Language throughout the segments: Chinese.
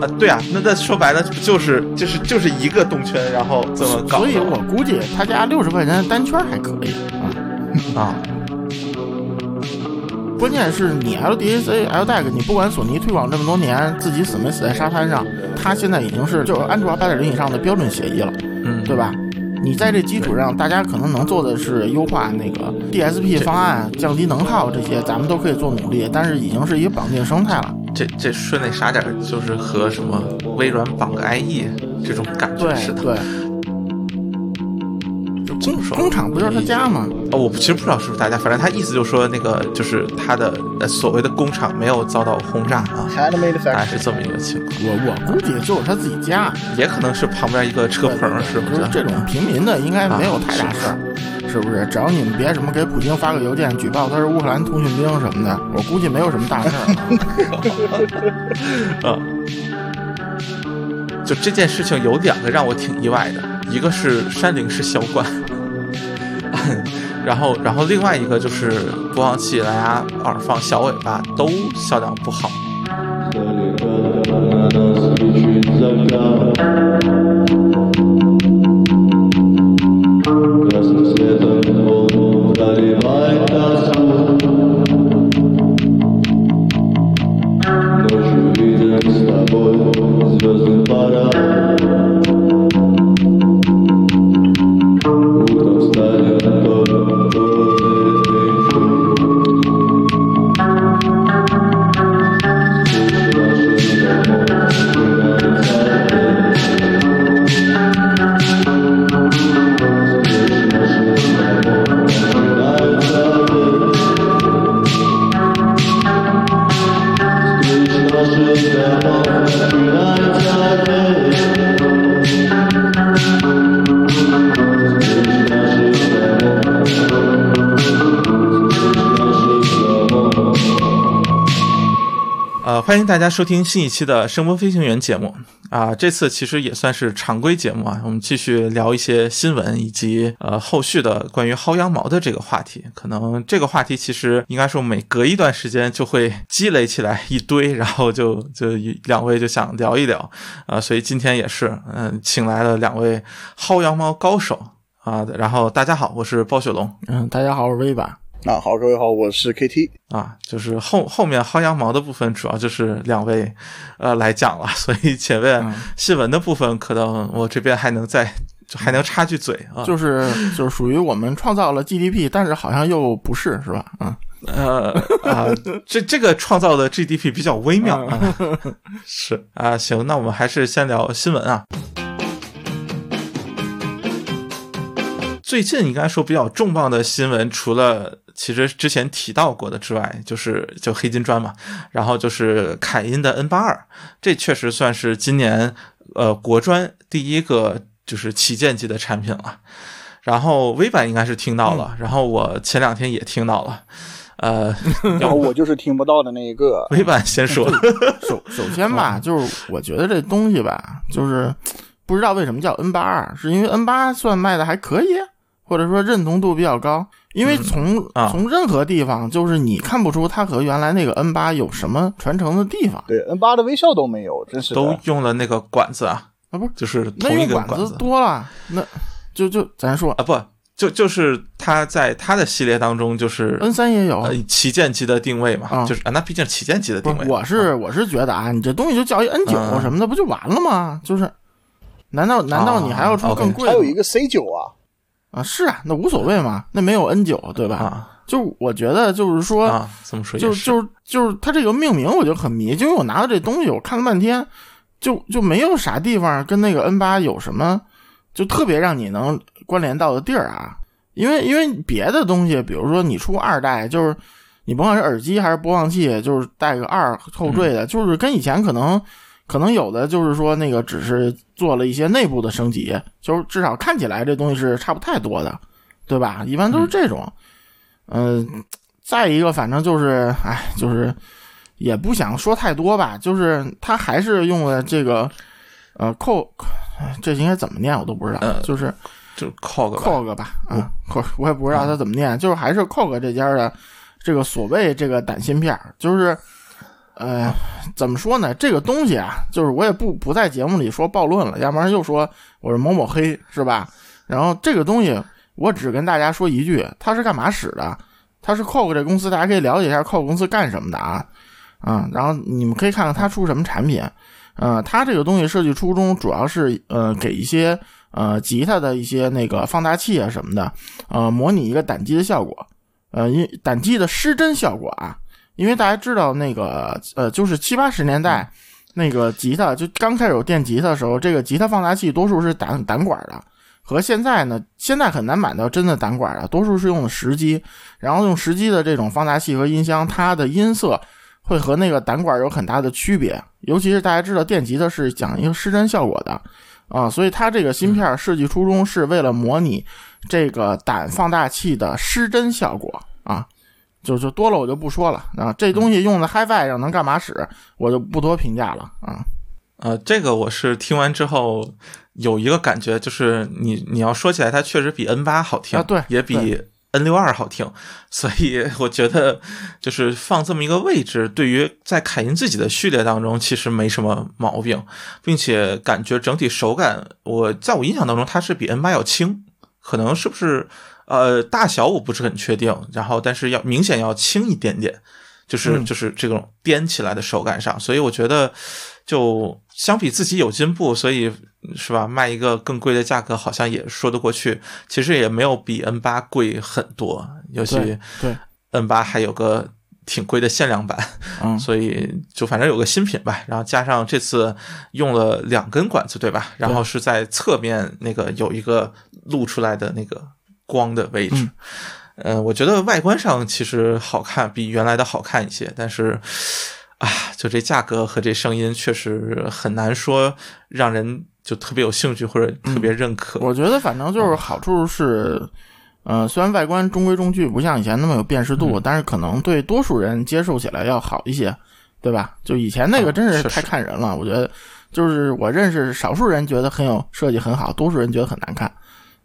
啊，对啊，那那说白了不就是就是就是一个动圈，然后这么搞？所以我估计他家六十块钱的单圈还可以啊。啊，关键是你 LDAC、LDAC，你不管索尼推广这么多年，自己死没死在沙滩上，它现在已经是就是安卓八点零以上的标准协议了，嗯，对吧？你在这基础上，大家可能能做的是优化那个 DSP 方案、降低能耗这些，咱们都可以做努力，但是已经是一个绑定生态了。这这顺那啥点儿，就是和什么微软绑个 IE 这种感觉对似的。对，怎么说？工厂不就是他家吗？哦，我其实不知道是不是他家，反正他意思就是说那个就是他的呃所谓的工厂没有遭到轰炸啊概是这么一个情况，我我估计就是他自己家，也可能是旁边一个车棚，是不是？就是这种平民的应该没有太大事儿，是不是？只要你们别什么给普京发个邮件举报他是乌克兰通讯兵什么的，我估计没有什么大事儿。啊，就这件事情有两个让我挺意外的，一个是山林是销冠，然后然后另外一个就是播放器蓝牙耳放小尾巴都效果不好。收听新一期的《声波飞行员》节目啊、这次其实也算是常规节目啊，我们继续聊一些新闻以及呃后续的关于薅羊毛的这个话题。可能这个话题其实应该说每隔一段时间就会积累起来一堆，然后就就两位就想聊一聊啊、所以今天也是嗯、请来了两位薅羊毛高手啊、然后大家好，我是包雪龙。嗯，大家好，我是威吧。啊，好，各位好，我是 KT。啊，就是后后面薅羊毛的部分，主要就是两位，呃，来讲了，所以前面嗯新闻的部分，可能我这边还能再就还能插句嘴啊，就是就是属于我们创造了 GDP，但是好像又不是，是吧？嗯，呃啊，这这个创造的 GDP 比较微妙啊，是啊，行，那我们还是先聊新闻啊。最近应该说比较重磅的新闻，除了其实之前提到过的之外，就是就黑金砖嘛，然后就是凯音的 N 八二，这确实算是今年呃国专第一个就是旗舰级的产品了。然后微版应该是听到了，然后我前两天也听到了，呃，然后我就是听不到的那一个。微版先说，首首先吧，就是我觉得这东西吧，就是不知道为什么叫 N 八二，是因为 N 八算卖的还可以，或者说认同度比较高。因为从、啊从任何地方，就是你看不出它和原来那个 N 八有什么传承的地方对 N 八的微笑都没有，真是都用了那个管子啊，啊，不是？就是那同一用管子根管子多了，那就就咱说啊，不就就是它在它的系列当中就是 N 三也有，呃旗舰级的定位嘛，啊就是啊，那毕竟是旗舰级的，定位嘛，我是我是觉得啊，你这东西就叫一 N 九嗯什么的，不就完了吗？就是，难道难道你还要出更贵的吗？还有一个 C 九啊，啊，是啊，那无所谓嘛，那没有 N 九对吧？啊就我觉得就是说，啊，这么说也就就就是它这个命名我就很迷，就因为我拿到这东西，我看了半天，就就没有啥地方跟那个 N 八有什么就特别让你能关联到的地儿啊。因为因为别的东西，比如说你出二代，就是你甭管是耳机还是播放器，就是带个二后缀的，就是跟以前可能可能有的就是说那个只是做了一些内部的升级，就是至少看起来这东西是差不太多的，对吧？一般都是这种。嗯、再一个，反正就是，哎，就是也不想说太多吧，就是他还是用了这个呃，Cog，这应该怎么念我都不知道，呃就是就 Cog 吧 Cog 吧，嗯，我我也不知道他怎么念，就是还是 Cog 这家的这个所谓这个胆芯片儿，就是呃，怎么说呢？这个东西啊，就是我也不不在节目里说暴论了，要不然又说我是某某黑，是吧？然后这个东西，我只跟大家说一句，它是干嘛使的？它是 Coke 这公司，大家可以了解一下 Coke 公司干什么的啊，啊，然后你们可以看看它出什么产品。呃，它这个东西设计初衷主要是呃给一些呃吉他的一些那个放大器啊什么的，呃模拟一个胆机的效果，呃因胆机的失真效果啊，因为大家知道那个呃就是七八十年代那个吉他就刚开始有电吉他的时候，这个吉他放大器多数是胆胆管的。和现在呢，现在很难买到真的胆管的，多数是用的实机，然后用实机的这种放大器和音箱，它的音色会和那个胆管有很大的区别，尤其是大家知道电吉他是讲一个失真效果的。啊，所以它这个芯片设计初衷是为了模拟这个胆放大器的失真效果。啊，就就多了我就不说了啊，这东西用在 HiFi 上能干嘛使，我就不多评价了啊。呃，这个我是听完之后有一个感觉，就是你你要说起来，它确实比 N 八好听，啊对也比 N 六二好听，所以 我觉得就是放这么一个位置，对于在凯音自己的序列当中，其实没什么毛病，并且感觉整体手感，我在我印象当中它是比 N 八要轻，可能是不是呃大小我不是很确定，然后但是要明显要轻一点点。就是嗯就是这种颠起来的手感上，所以我觉得就相比自己有进步，所以是吧？卖一个更贵的价格好像也说得过去。其实也没有比 N 八贵很多，尤其对对，N 八还有个挺贵的限量版，嗯，所以就反正有个新品吧。然后加上这次用了两根管子，对吧？然后是在侧面那个有一个露出来的那个光的位置。嗯呃，我觉得外观上其实好看，比原来的好看一些，但是啊，就这价格和这声音确实很难说让人就特别有兴趣或者特别认可。我觉得反正就是好处是，呃，虽然外观中规中矩，不像以前那么有辨识度，嗯但是可能对多数人接受起来要好一些，对吧？就以前那个啊真是太看人了，我觉得就是我认识少数人觉得很有设计很好，多数人觉得很难看，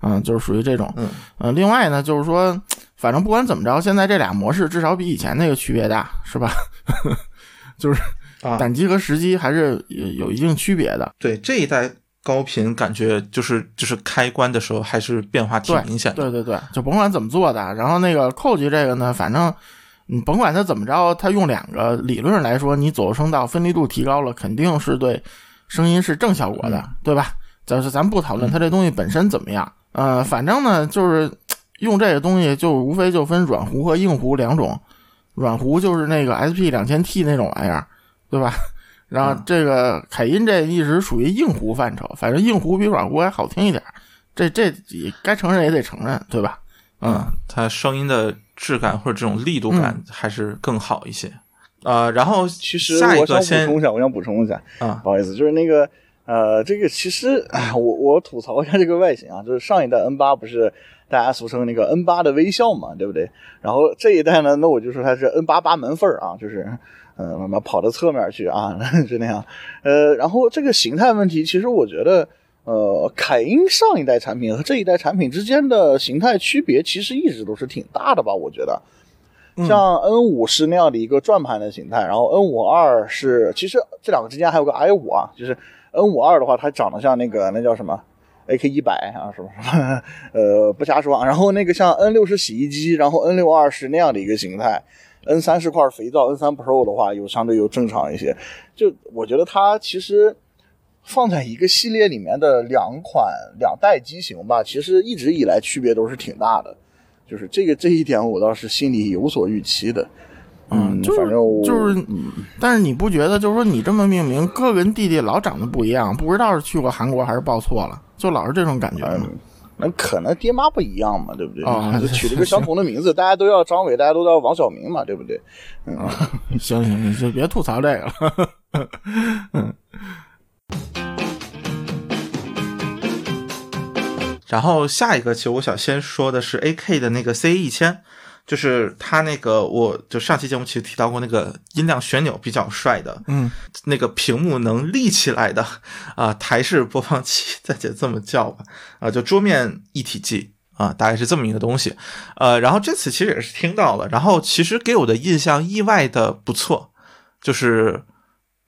嗯，就是属于这种。嗯呃，另外呢，就是说，反正不管怎么着，现在这俩模式至少比以前那个区别大，是吧？就是啊，胆机和实机还是有有一定区别的。对这一代高频，感觉就是就是开关的时候还是变化挺明显的。对对对，就甭管怎么做的，然后那个扣机这个呢，反正你甭管它怎么着，它用两个理论上来说，你左右声道分离度提高了，肯定是对声音是正效果的，对吧？就是咱不讨论它这东西本身怎么样，呃，反正呢就是 用这个东西就无非就分软糊和硬糊两种，软糊就是那个 SP 两千 T 那种玩意儿，对吧？然后这个凯音这一直属于硬糊范畴，反正硬糊比软糊还好听一点儿，这这也该承认也得承认，对吧？嗯，它声音的质感或者这种力度感还是更好一些。呃，然后其实下一我想补个先充一下，我想补充一下，啊不好意思，就是那个呃，这个其实哎 我我吐槽一下这个外形啊，就是上一代 N 八不是大家俗称那个 N 八的微笑嘛，对不对？然后这一代呢，那我就说它是 N 八八门缝儿啊，就是呃，慢慢跑到侧面去啊，就那样。呃，然后这个形态问题，其实我觉得。呃，凯因上一代产品和这一代产品之间的形态区别，其实一直都是挺大的吧？我觉得，嗯像 N 五是那样的一个转盘的形态，然后 N 五二是，其实这两个之间还有个 i 五啊，就是 N 五二的话，它长得像那个那叫什么 AK 一百啊，什么什么，呃，不瞎说。然后那个像 N 六是洗衣机，然后 N 六二是那样的一个形态，N 三是块肥皂，N 三 Pro 的话又相对又正常一些。就我觉得它其实放在一个系列里面的两款两代机型吧，其实一直以来区别都是挺大的。就是这个这一点，我倒是心里有所预期的。嗯，就是反正我就是嗯但是你不觉得，就是说你这么命名，哥跟弟弟老长得不一样，不知道是去过韩国还是报错了，就老是这种感觉那可能爹妈不一样嘛，对不对？啊 就取了个相同的名字，大家都叫张伟，大家都叫王小明嘛，对不对？嗯，行 行，你就别吐槽这个了。然后下一个，其实我想先说的是 AK 的那个 CA 一千，就是它那个，我就上期节目其实提到过那个音量旋钮比较帅的，嗯，那个屏幕能立起来的啊、台式播放器，再就这么叫吧，啊、就桌面一体机啊、大概是这么一个东西。呃，然后这次其实也是听到了，然后其实给我的印象意外的不错，就是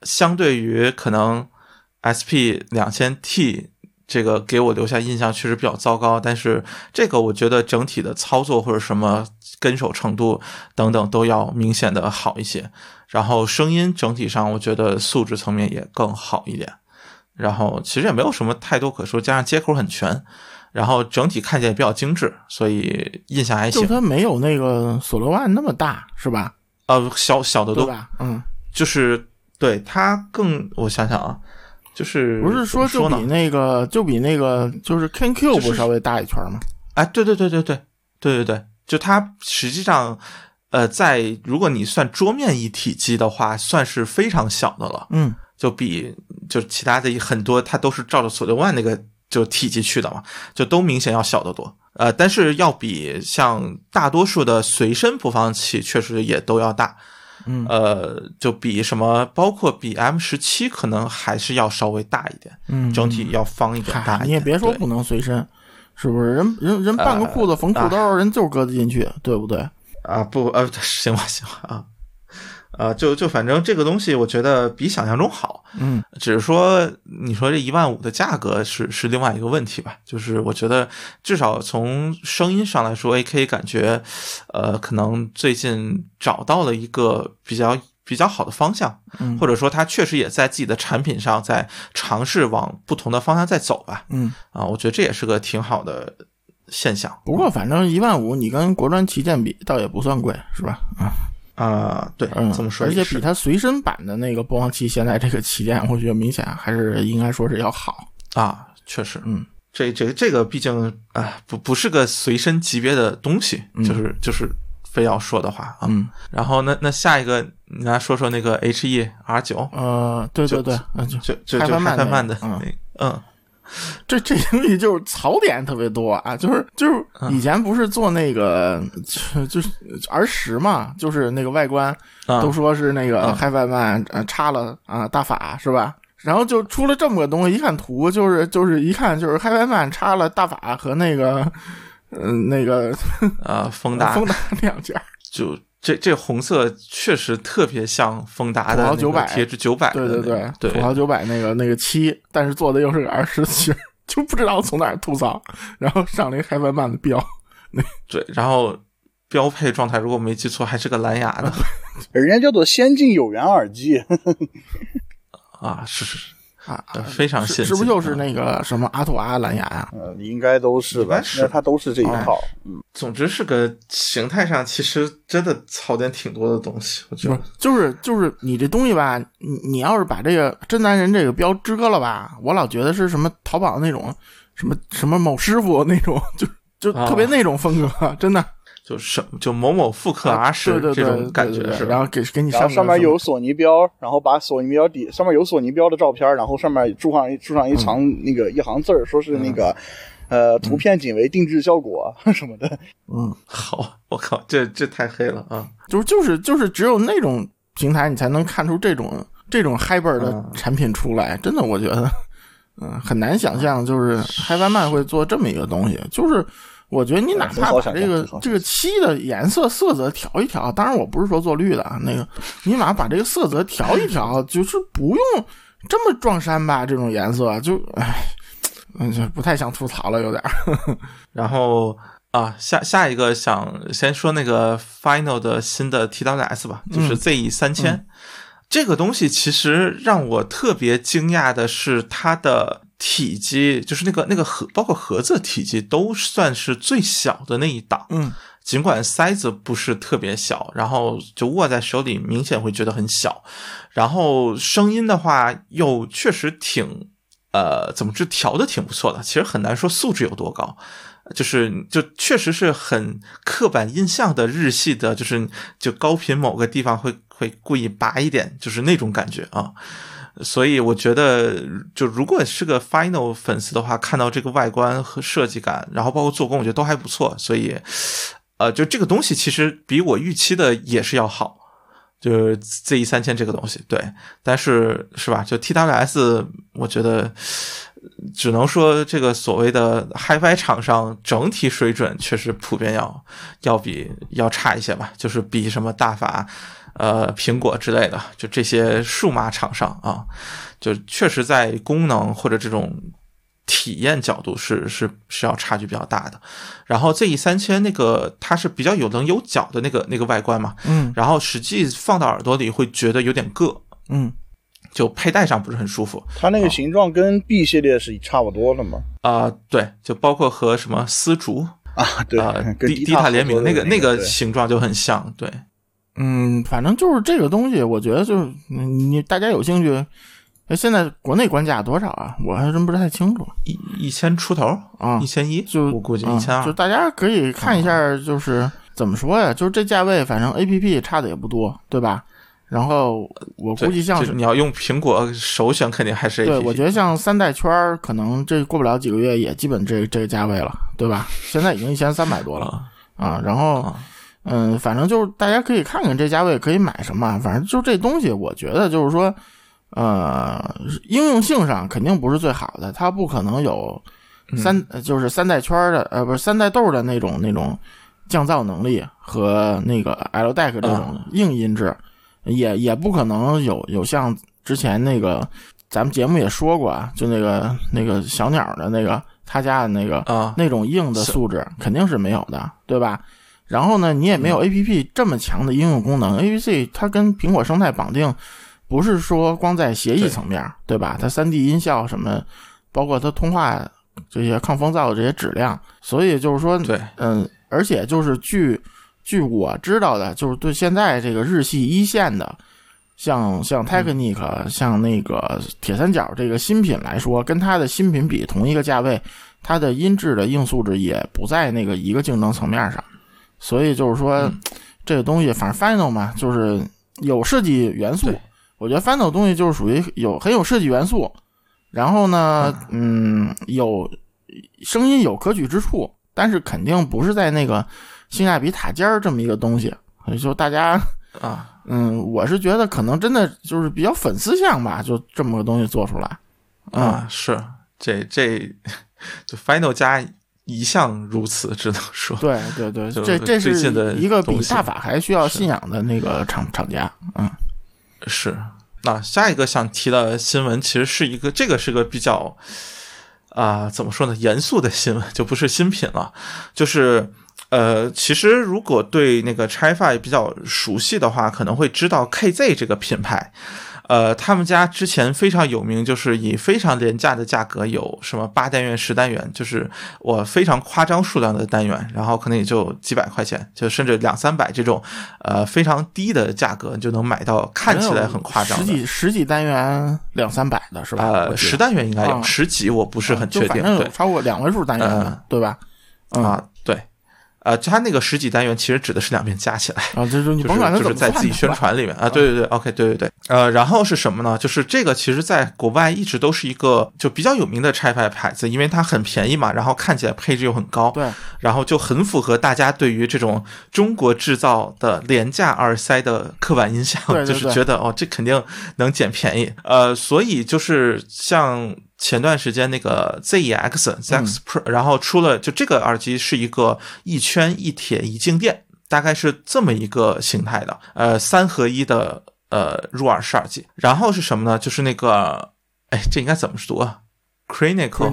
相对于可能 SP 两千 T 这个给我留下印象确实比较糟糕，但是这个我觉得整体的操作或者什么跟手程度等等都要明显的好一些。然后声音整体上我觉得素质层面也更好一点。然后其实也没有什么太多可说，加上接口很全，然后整体看起来也比较精致，所以印象还行。就它没有那个索罗万那么大，是吧？呃，小小的多，吧？嗯，就是对它更，我想想啊，就是不是说？就比那个就比那个就是 Ken Q 就是不稍微大一圈吗？哎，对对对对对对对对，就它实际上，呃，在如果你算桌面一体机的话，算是非常小的了，嗯就比就其他的很多它都是照着索六万那个就体积去的嘛，就都明显要小得多。呃，但是要比像大多数的随身播放器确实也都要大，嗯呃，就比什么，包括比 M 十七可能还是要稍微大一点，嗯，整体要方一点、大一点。你也别说不能随身，是不是？人人人半个裤子缝裤兜，人就是搁得进去，对不对？啊，不，呃，行吧，行吧啊，啊，就就反正这个东西，我觉得比想象中好，嗯只是说你说这一万五的价格是是另外一个问题吧，就是我觉得至少从声音上来说，AK 感觉，呃，可能最近找到了一个比较比较好的方向，嗯或者说它确实也在自己的产品上在尝试往不同的方向在走吧，嗯。啊，我觉得这也是个挺好的现象。不过反正一万五，你跟国专旗舰比，倒也不算贵，是吧？啊，啊、对，嗯，这么说而且比它随身版的那个播放器，现在这个旗舰，我觉得明显还是应该说是要好。啊，确实，嗯，这这这个毕竟啊，不不是个随身级别的东西，就是就是非要说的话啊。嗯，然后那那下一个，你来说说那个 H E R 九，呃，对对对，嗯，就就就就嗨翻曼那个嗨翻曼的嗯。嗯这这东西就是槽点特别多啊，就是就是以前不是做那个就就是儿时嘛，就是那个外观啊都说是那个嗯。嗨翻曼呃插了啊大法是吧？然后就出了这么个东西，一看图就是就是一看就是嗨翻曼插了大法和那个嗯、那个啊丰达丰达两件儿，就这这红色确实特别像丰达的土豪那个900贴纸九百对对对，对土豪九百那个那个漆，但是做的又是个儿时漆，就不知道从哪儿吐槽，然后上了一嗨翻曼的标，对，然后标配状态如果没记错还是个蓝牙的人家叫做先进有源耳机，啊，是是是，啊，呃非常先进，是是不是又是啊那个什么阿图阿蓝牙呀、呃，应该都是吧应它都是这一套。总之是个形态上，其实真的槽点挺多的东西，我觉得不是，就是就是你这东西吧，你你要是把这个真男人这个标遮了吧，我老觉得是什么淘宝那种什么什么某师傅那种，就就啊特别那种风格，真的。就是就某某复刻 R 十对对对这种感觉是然后给给你然后上上面有索尼标，然后把索尼标底上面有索尼标的照片，然后上面注上一注上一长那个一行字儿，说是那个呃图片仅为定制效果 什么的。嗯，好，我靠，这这太黑了啊！就是就是就是只有那种平台，你才能看出这种这种 Hyper 的嗯产品出来。真的，我觉得，嗯，很难想象，就是嗨翻曼会做这么一个东西。就是我觉得你哪怕把这个这个漆的颜色色泽调一调，当然我不是说做绿的啊，那个你哪怕把这个色泽调一调，就是不用这么撞衫吧，这种颜色就唉。嗯，就不太想吐槽了，有点儿。然后啊，下下一个想先说那个 Final 的新的 TWS 吧，就是 ZE 三千、这个东西，其实让我特别惊讶的是它的体积，就是那个那个盒，包括盒子体积都算是最小的那一档。嗯，尽管塞子不是特别小，然后就握在手里明显会觉得很小，然后声音的话又确实挺，呃，怎么说调的挺不错的，其实很难说素质有多高。就是就确实是很刻板印象的日系的，就是就高频某个地方会会故意拔一点，就是那种感觉啊。所以我觉得，就如果是个 Final 粉丝的话，看到这个外观和设计感，然后包括做工，我觉得都还不错。所以，呃，就这个东西其实比我预期的也是要好，就是 Z 一三千这个东西，对，但是是吧？就 TWS，我觉得只能说这个所谓的 HiFi 厂商整体水准确实普遍要要比要差一些吧，就是比什么大法、呃苹果之类的，就这些数码厂商啊，就确实在功能或者这种体验角度是是是要差距比较大的。然后 ZE 三千那个它是比较有棱有角的那个那个外观嘛，嗯然后实际放到耳朵里会觉得有点硌，嗯，就佩戴上不是很舒服。它那个形状跟 B 系列是差不多的嘛？啊、对，就包括和什么丝竹啊，对啊，，跟迪迪塔联名那个那个形状就很像，对，嗯，反正就是这个东西，我觉得就是嗯你大家有兴趣，哎，现在国内官价多少啊？我还真不是太清楚一一千出头，啊一。千一，就我估计啊一千二就，大家可以看一下，就是怎么说呀？就是这价位，反正 A P P 差的也不多，对吧？然后我估计像就是你要用苹果首选，肯定还是 A P 对，我觉得像三代圈儿，可能这过不了几个月也基本这这个价位了，对吧？现在已经一千三百多了啊啊。然后啊，嗯，反正就是大家可以看看这价位可以买什么，反正就这东西，我觉得就是说，呃，应用性上肯定不是最好的，它不可能有三、呃就是三代圈的，呃，不是三代豆的那种那种降噪能力和那个 L deck 这种硬音质，也也不可能有有像之前那个咱们节目也说过啊，就那个那个小鸟的那个他家的那个啊，那种硬的素质肯定是没有的，对吧？然后呢，你也没有 A P P 这么强的应用功能。A P C 它跟苹果生态绑定，不是说光在协议层面，对吧？它三 D 音效什么，包括它通话这些抗风噪的这些质量，所以就是说，对，嗯，而且就是据据我知道的，就是对现在这个日系一线的，像像 Technic、像那个铁三角这个新品来说，跟它的新品比，同一个价位，它的音质的硬素质也不在那个一个竞争层面上，所以就是说，嗯。这个东西反正 Final 嘛，就是有设计元素，我觉得 Final 东西就是属于有很有设计元素，然后呢，嗯，有声音有可取之处，但是肯定不是在那个性价比塔尖儿这么一个东西，所以就大家。啊，嗯，我是觉得可能真的就是比较粉丝向吧，就这么个东西做出来。嗯，啊，是。这这就 Final 加一向如此，只能说对对对，就这这是一个比大法还需要信仰的那个厂厂家。嗯是。那下一个想提的新闻，其实是一个这个是个比较啊、怎么说呢，严肃的新闻，就不是新品了，就是。呃，其实如果对那个 ChiFi 比较熟悉的话，可能会知道 KZ 这个品牌。呃，他们家之前非常有名，就是以非常廉价的价格，有什么八单元、十单元，就是我非常夸张数量的单元，然后可能也就几百块钱，就甚至两三百这种，呃，非常低的价格你就能买到看起来很夸张。十几十几单元两三百的是吧？呃，十单元应该有，啊十几我不是很确定。就反正有对超过两位数单元对吧？嗯啊，对，呃，它那个十几单元其实指的是两边加起来。啊，这就你 甭管它是就是在自己宣传里面啊，对对对，OK，对对对，呃，然后是什么呢？就是这个其实在国外一直都是一个就比较有名的拆牌牌子，因为它很便宜嘛，然后看起来配置又很高，对，然后就很符合大家对于这种中国制造的廉价耳塞的刻板印象，对对 就是觉得哦，这肯定能捡便宜。呃，所以就是像前段时间那个 ZEX ZEX Pro，、然后出了就这个耳机是一个一圈一铁一静电，大概是这么一个形态的，呃，三合一的呃入耳式耳机。然后是什么呢？就是那个，哎，这应该怎么读啊个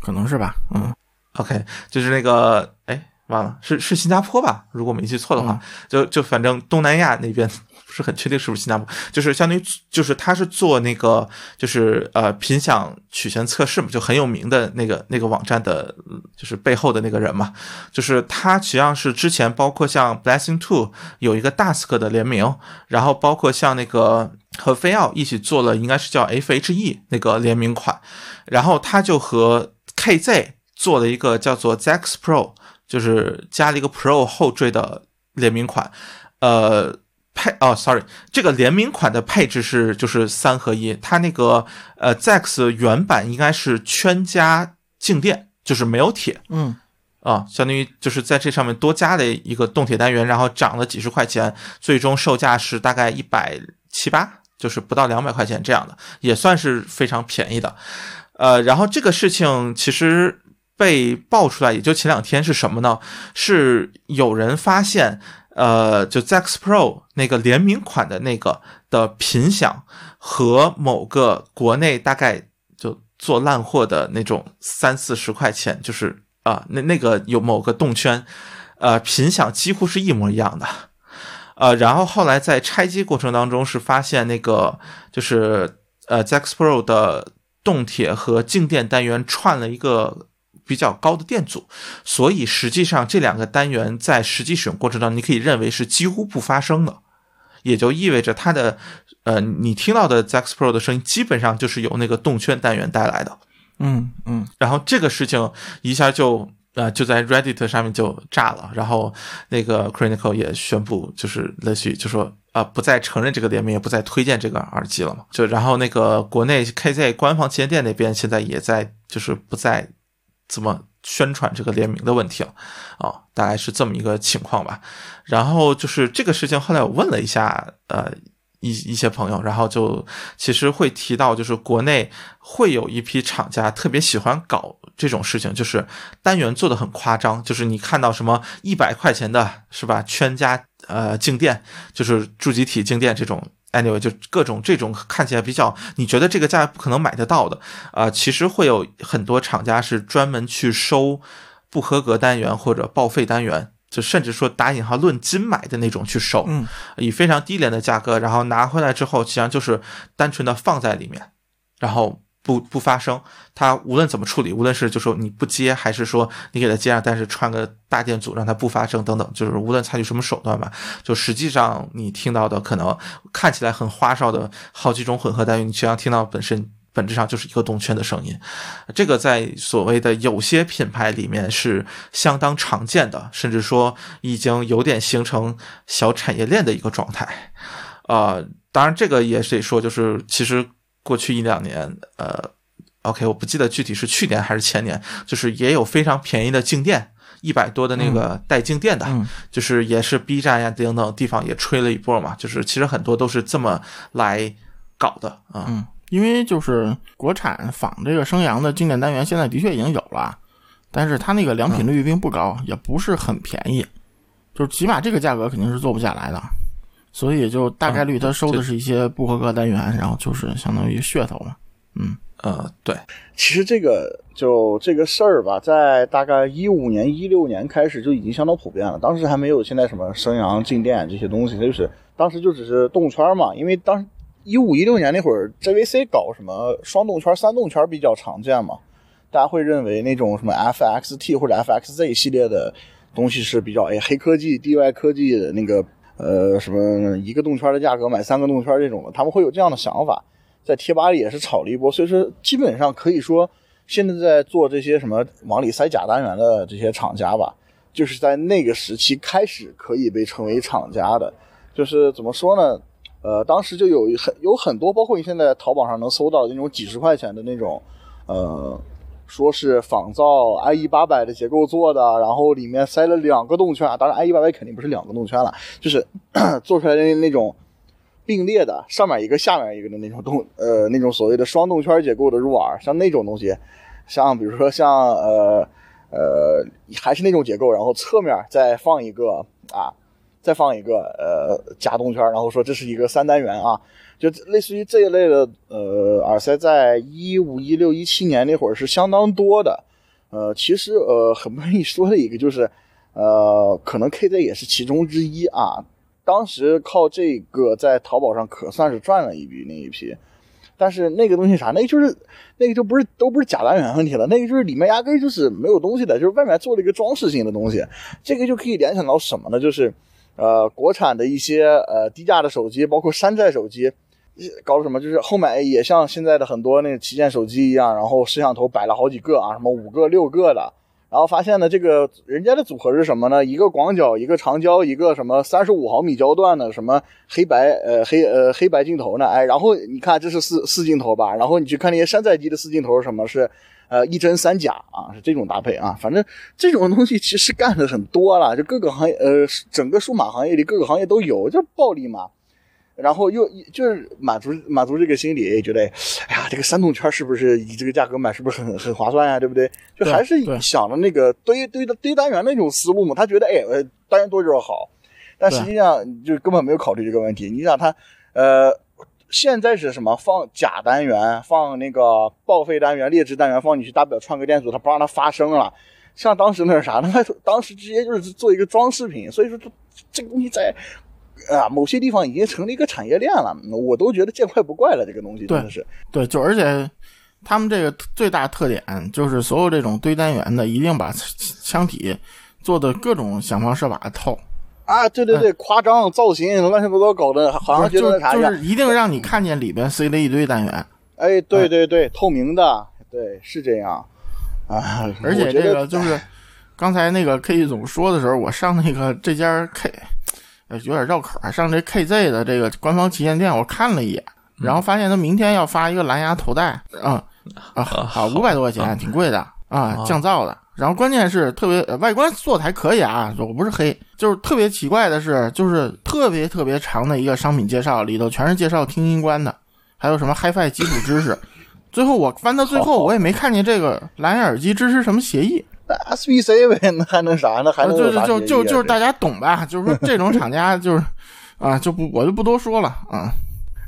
可能是吧？嗯，OK，就是那个，哎，忘了，是是新加坡吧？如果没记错的话，就就反正东南亚那边不是很确定是不是新加坡，就是相当于就是他是做那个就是呃频响曲线测试嘛，就很有名的那个那个网站的，就是背后的那个人嘛，就是他实际上是之前包括像 Blessing Two 有一个 Dusk 的联名，然后包括像那个和菲奥一起做了，应该是叫 FHE 那个联名款，然后他就和 KZ 做了一个叫做 Zex Pro，就是加了一个 Pro 后缀的联名款，呃。配哦，sorry，这个联名款的配置是就是三合一，它那个呃 Zex 原版应该是圈加静电，就是没有铁，嗯啊，相当于就是在这上面多加了一个动铁单元，然后涨了几十块钱，最终售价是大概一百七八，就是不到两百块钱这样的，也算是非常便宜的。呃，然后这个事情其实被爆出来，也就前两天是什么呢？是有人发现，呃，就 Zex Pro 那个联名款的那个的频响和某个国内大概就做烂货的那种三四十块钱，就是啊、那那个有某个动圈，呃，频响几乎是一模一样的。呃，然后后来在拆机过程当中是发现那个就是呃 Zex Pro 的动铁和静电单元串了一个比较高的电阻，所以实际上这两个单元在实际使用过程当中，你可以认为是几乎不发声的，也就意味着它的呃你听到的 Zex Pro 的声音基本上就是由那个动圈单元带来的。嗯嗯然后这个事情一下就呃就在 Reddit 上面就炸了，然后那个 Chronicle 也宣布就是类似于就说啊、不再承认这个联名，也不再推荐这个耳机了嘛。就然后那个国内 KZ 官方旗舰店那边现在也在就是不再怎么宣传这个联名的问题了啊、大概是这么一个情况吧。然后就是这个事情，后来我问了一下，呃，一一些朋友，然后就其实会提到，就是国内会有一批厂家特别喜欢搞这种事情，就是单元做的很夸张，就是你看到什么一百块钱的是吧，圈加呃静电，就是柱极体静电这种。anyway，就各种这种看起来比较，你觉得这个价不可能买得到的，啊、其实会有很多厂家是专门去收不合格单元或者报废单元，就甚至说打引号论斤买的那种去收，嗯以非常低廉的价格，然后拿回来之后，实际上就是单纯的放在里面，然后不不发声。它无论怎么处理，无论是就说你不接，还是说你给它接上，但是串个大电阻让它不发声等等，就是无论采取什么手段吧，就实际上你听到的可能看起来很花哨的好几种混合单元，你实际上听到本身。本质上就是一个动圈的声音，这个在所谓的有些品牌里面是相当常见的，甚至说已经有点形成小产业链的一个状态。呃，当然这个也是得说，就是其实过去一两年，呃，OK，我不记得具体是去年还是前年，就是也有非常便宜的静电，一百多的那个带静电的，嗯就是也是 B 站呀等等地方也吹了一波嘛，就是其实很多都是这么来搞的啊。嗯，因为就是国产仿这个升阳的经典单元，现在的确已经有了，但是它那个良品率并不高，也不是很便宜，就是起码这个价格肯定是做不下来的，所以就大概率它收的是一些不合格单元，然后就是相当于噱头嘛。嗯呃，对，其实这个就这个事儿吧，在大概一五年、一六年开始就已经相当普遍了。当时还没有现在什么升阳、静电这些东西，它就是当时就只是动圈嘛。因为当时一五一六年那会儿，JVC 搞什么双动圈、三动圈比较常见嘛，大家会认为那种什么 FXT 或者 FXZ 系列的东西是比较哎黑科技、地外科技的那个呃什么一个动圈的价格买三个动圈这种的，他们会有这样的想法。在贴吧里也是炒了一波，所以说基本上可以说，现在在做这些什么往里塞假单元的这些厂家吧，就是在那个时期开始可以被称为厂家的。就是怎么说呢？呃，当时就有很有很多，包括你现在淘宝上能搜到的那种几十块钱的那种，呃，说是仿造 IE 八百的结构做的，然后里面塞了两个动圈，当然 IE 八百肯定不是两个动圈了，就是做出来的那种。并列的，上面一个，下面一个的那种动，呃，那种所谓的双动圈结构的入耳，像那种东西，像比如说像呃呃，还是那种结构，然后侧面再放一个啊，再放一个呃假动圈，然后说这是一个三单元啊，就类似于这一类的呃耳塞，在一五一六一七年那会儿是相当多的，呃，其实呃很不容易说的一个就是呃，可能 KZ 也是其中之一啊。当时靠这个在淘宝上可算是赚了一笔那一批，但是那个东西啥，那个就是那个就不是都不是假单元问题了，那个就是里面压根就是没有东西的，就是外面做了一个装饰性的东西。这个就可以联想到什么呢？就是呃国产的一些呃低价的手机，包括山寨手机，搞什么？就是后面也像现在的很多那个旗舰手机一样，然后摄像头摆了好几个啊，什么五个六个的。然后发现呢，这个人家的组合是什么呢？一个广角，一个长焦，一个什么三十五毫米焦段的，什么黑白呃黑呃黑白镜头呢？哎，然后你看这是四四镜头吧，然后你去看那些山寨机的四镜头是什么？是呃一真三假啊，是这种搭配啊。反正这种东西其实干的很多了，就各个行业呃整个数码行业里各个行业都有，就是暴利嘛。然后又就是满足满足这个心理，觉得，哎呀，这个三动圈是不是以这个价格买，是不是很很划算呀？对不对？就还是想着那个堆堆的堆单元那种思路嘛。他觉得，哎，呃，单元多就是好，但实际上就根本没有考虑这个问题。你想他，呃，现在是什么？放假单元，放那个报废单元、劣质单元，放进去，大不了串个电阻，它不让它发声了。像当时那是啥？那当时直接就是做一个装饰品，所以说这这个东西在啊某些地方已经成了一个产业链了，我都觉得见怪不怪了。这个东西真的是，对，就而且他们这个最大特点就是所有这种堆单元的，一定把腔体做的各种想方设法的透，啊，对对对，夸张造型乱七八糟搞的，好像觉就得啥样。就是一定让你看见里边塞了一堆单元，哎，对对对，透明的，对，是这样。啊。而且这个就是刚才那个 K 总说的时候，我上那个这家 K，呃，有点绕口啊，上这 KZ 的这个官方旗舰店，我看了一眼，然后发现他明天要发一个蓝牙头戴，啊啊好，五百多块钱，挺贵的啊，降噪的。然后关键是特别呃外观做的还可以啊，我不是黑，就是特别奇怪的是，就是特别特别长的一个商品介绍，里头全是介绍听音观的，还有什么 HiFi 基础知识。最后我翻到最后，我也没看见这个蓝牙耳机支持什么协议，那 SBC 呗，那还能啥呢？还能就就就协议啊就是大家懂吧？就是说这种厂家就是啊，就不我就不多说了啊。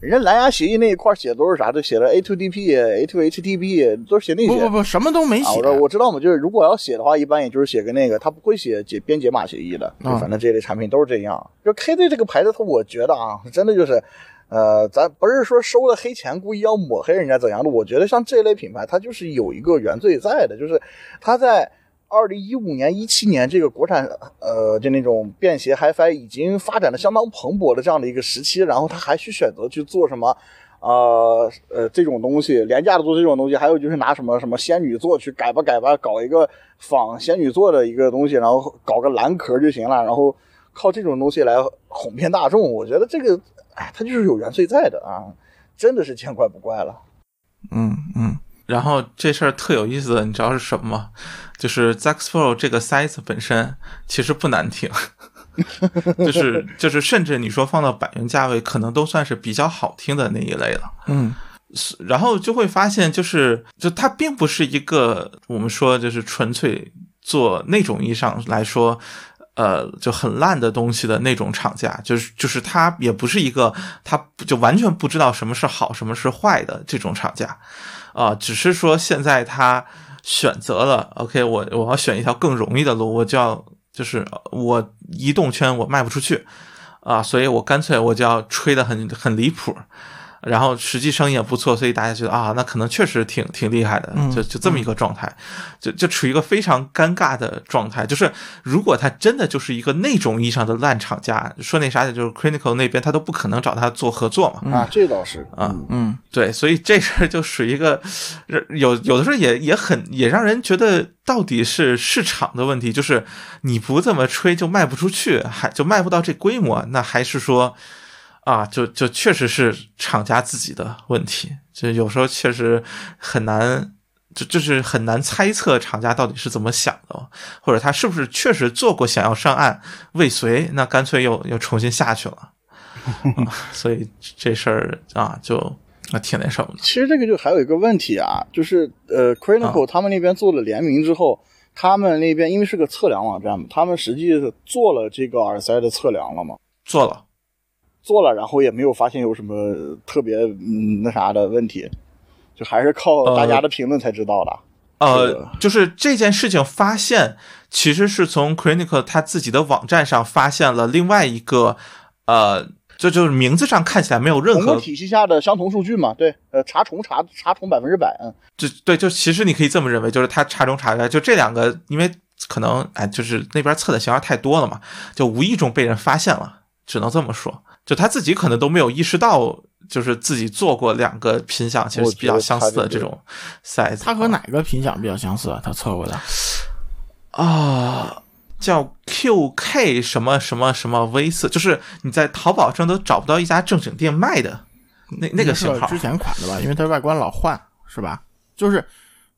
人家蓝牙协议那一块写的都是啥？都写了 A2DP、A2HTTP，都是写那些。不不不，什么都没啊，写我知道我知道嘛，就是如果要写的话，一般也就是写个那个，他不会写解编解码协议的。就啊反正这类产品都是这样。就 KZ 这个牌子，它我觉得啊，真的就是，呃，咱不是说收了黑钱故意要抹黑人家怎样的，我觉得像这类品牌，它就是有一个原罪在的，就是它在。二零一五年、一七年这个国产呃，就那种便携 HiFi 已经发展的相当蓬勃的这样的一个时期，然后他还去选择去做什么呃呃这种东西，廉价的做这种东西，还有就是拿什么什么仙女座去改吧改吧，搞一个仿仙女座的一个东西，然后搞个蓝壳就行了，然后靠这种东西来哄骗大众，我觉得这个哎，他就是有原罪在的啊，真的是见怪不怪了。嗯嗯，然后这事儿特有意思的，你知道是什么吗？就是 Zax Pro 这个塞子本身其实不难听，就是就是甚至你说放到百元价位，可能都算是比较好听的那一类了。嗯，然后就会发现，就是就它并不是一个我们说就是纯粹做那种意义上来说。呃，就很烂的东西的那种厂家，就是就是它也不是一个，它就完全不知道什么是好，什么是坏的这种厂家，啊、只是说现在他选择了，OK，我我要选一条更容易的路，我就要就是我移动圈我卖不出去啊，所以我干脆我就要吹得很很离谱，然后实际生意也不错，所以大家觉得啊，那可能确实挺挺厉害的，就就这么一个状态，就就处于一个非常尴尬的状态。就是如果他真的就是一个那种意义上的烂厂家，说那啥，就是 Clinical 那边他都不可能找他做合作嘛，啊，这倒是啊嗯嗯，对，所以这事儿就属于一个有有的时候也也很也让人觉得到底是市场的问题，就是你不这么吹就卖不出去，还就卖不到这规模，那还是说啊，就就确实是厂家自己的问题，就有时候确实很难。就就是很难猜测厂家到底是怎么想的，或者他是不是确实做过想要上岸未遂，那干脆又又重新下去了。啊 所以这事儿啊，就啊挺那什么的。其实这个就还有一个问题啊，就是呃 c r i t i c a l 他们那边做了联名之后，他们那边因为是个测量网站嘛，他们实际是做了这个耳塞的测量了嘛，做了，做了，然后也没有发现有什么特别嗯那啥的问题，就还是靠大家的评论才知道的。这呃，就是这件事情发现，其实是从 c r i n i c a l 他自己的网站上发现了另外一个，呃，这就是名字上看起来没有任何体系下的相同数据嘛，对，呃，查重查查重百分之百，嗯，就对，就其实你可以这么认为，就是他查重查出来，就这两个，因为可能哎，就是那边测的型号太多了嘛，就无意中被人发现了，只能这么说。就他自己可能都没有意识到，就是自己做过两个品相其实比较相似的这种 size。它和哪个品相比较相似啊？他测过的啊？叫 QK 什么什么什么 V 四，就是你在淘宝上都找不到一家正经店卖的那那个型号是之前款的吧？因为它外观老换，是吧？就是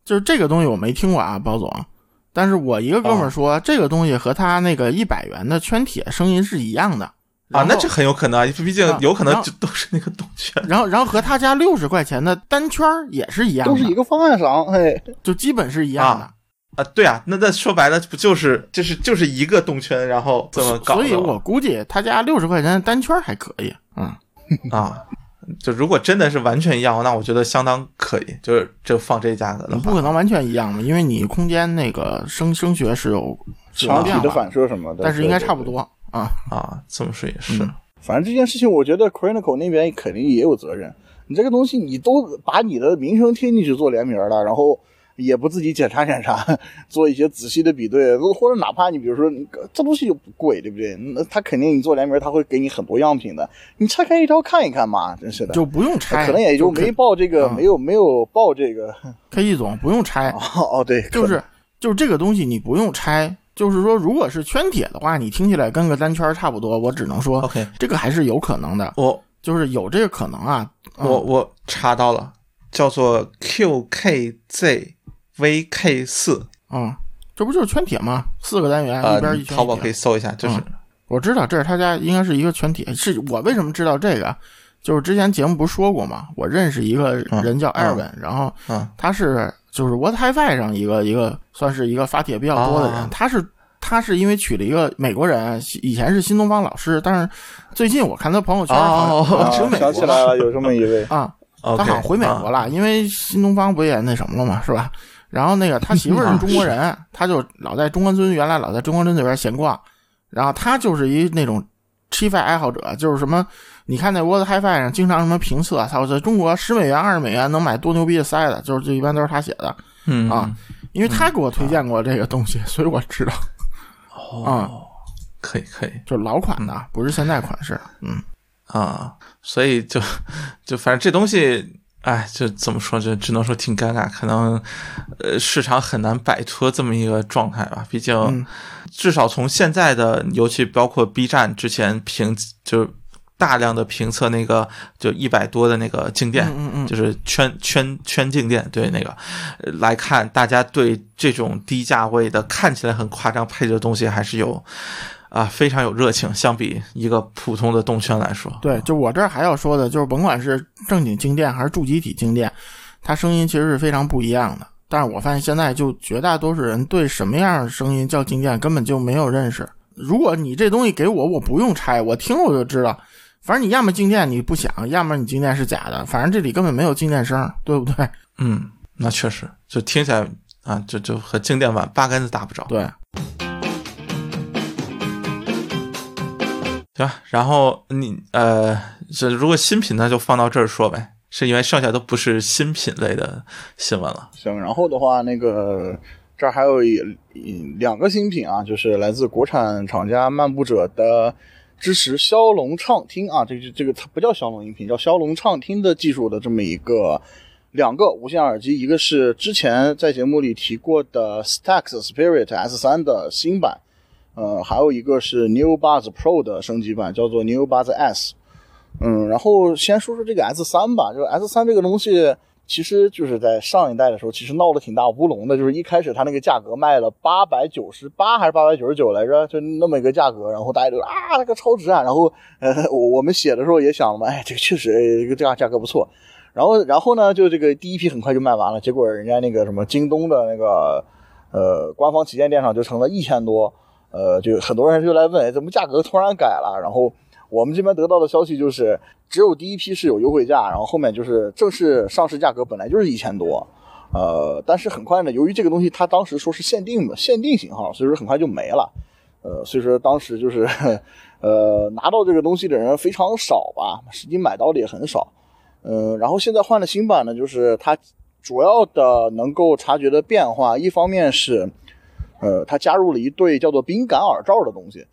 就是这个东西我没听过啊，包总。但是我一个哥们儿说，这个东西和他那个一百元的圈铁声音是一样的啊那这很有可能啊，毕竟啊有可能就 都是那个动圈。然后然后和他家六十块钱的单圈也是一样的，都是一个方案商，嘿，就基本是一样的。啊啊，对啊，那那说白了不就是就是就是一个动圈，然后这么搞？所以我估计他家六十块钱的单圈还可以，嗯，啊，就如果真的是完全一样，那我觉得相当可以，就是就放这价格的话不可能完全一样嘛，因为你空间那个声声学是有是有场体的反射什么的，但是应该差不。多啊。啊，这么说也是。嗯反正这件事情，我觉得 Chronicle 那边肯定也有责任。你这个东西，你都把你的名声贴进去做联名了，然后也不自己检查检查，做一些仔细的比对，或者哪怕你比如说你这东西又不贵，对不对？那他肯定你做联名，他会给你很多样品的，你拆开一条看一看嘛，真是的。就不用拆，可能也就没报这个，嗯没有没有报这个。K 一总不用拆，哦哦，对，就是就是这个东西你不用拆，就是说如果是圈铁的话，你听起来跟个单圈差不多，我只能说 OK，这个还是有可能的，我就是有这个可能啊。嗯我我查到了，叫做 QKZVK 四嗯，这不就是圈铁吗？四个单元，啊一边一，圈淘宝可以。搜一下，就是嗯我知道这是他家应该是一个圈铁，是我为什么知道这个？就是之前节目不是说过吗？我认识一个人叫艾尔文，然后嗯他是就是 What HiFi 上一个一个算是一个发帖比较多的人，啊他是他是因为娶了一个美国人，以前是新东方老师，但是最近我看他朋友圈好像哦啊好像去美想起国来了，有这么一位。啊，他好像回美国啊了，因为新东方不也那什么了嘛，是吧？然后那个他媳妇儿是中国人，他就老在中关村，原来老在中关村那边闲逛，然后他就是一那种 ChiFi 爱好者，就是什么，你看那 World HiFi 上经常什么评测，操，在中国十美元、二十美元能买多牛逼的塞子，就是这一般都是他写的嗯啊，因为他给我推荐过这个东西，所以我知道，哦，可以可以就是老款的，不是现在款式，嗯，啊，所以就就反正这东西。哎，就怎么说？就只能说挺尴尬，可能，呃，市场很难摆脱这么一个状态吧。毕竟，嗯至少从现在的，尤其包括 B 站之前评，就是大量的评测那个就一百多的那个静电，嗯嗯嗯就是圈圈圈静电，对那个呃来看，大家对这种低价位的看起来很夸张配置的东西还是有啊非常有热情，相比一个普通的动圈来说，对，就我这儿还要说的，就是甭管是正经静电还是助基体静电，它声音其实是非常不一样的。但是我发现现在就绝大多数人对什么样的声音叫静电根本就没有认识。如果你这东西给我，我不用拆，我听我就知道。反正你要么静电你不响，要么你静电是假的，反正这里根本没有静电声，对不对？嗯，那确实就听起来啊，就就和静电版八竿子打不着，对，行吧？然后你呃，这如果新品呢，就放到这儿说呗，是因为剩下都不是新品类的新闻了。行，然后的话，那个这儿还有一一两个新品啊，就是来自国产厂家漫步者的支持骁龙畅听啊，这个这个它不叫骁龙音频，叫骁龙畅听的技术的这么一个两个无线耳机，一个是之前在节目里提过的 Stax Spirit S3 的新版，呃，还有一个是 New Buds Pro 的升级版，叫做 New Buds S。嗯，然后先说说这个 S 三吧，就 S 三这个东西，其实就是在上一代的时候，其实闹得挺大乌龙的，就是一开始它那个价格卖了八百九十八还是八百九十九来着，就那么一个价格，然后大家就啊那个超值啊，然后呃我我们写的时候也想了嘛，哎这个确实这个价价格不错，然后然后呢就这个第一批很快就卖完了，结果人家那个什么京东的那个呃官方旗舰店上就成了一千多，呃就很多人就来问，怎么价格突然改了，然后。我们这边得到的消息就是，只有第一批是有优惠价，然后后面就是正式上市价格本来就是一千多，呃，但是很快呢，由于这个东西它当时说是限定的限定型号，所以说很快就没了，呃，所以说当时就是，呃，拿到这个东西的人非常少吧，实际买到的也很少，嗯、然后现在换了新版呢，就是它主要的能够察觉的变化，一方面是，呃，它加入了一对叫做冰感耳罩的东西。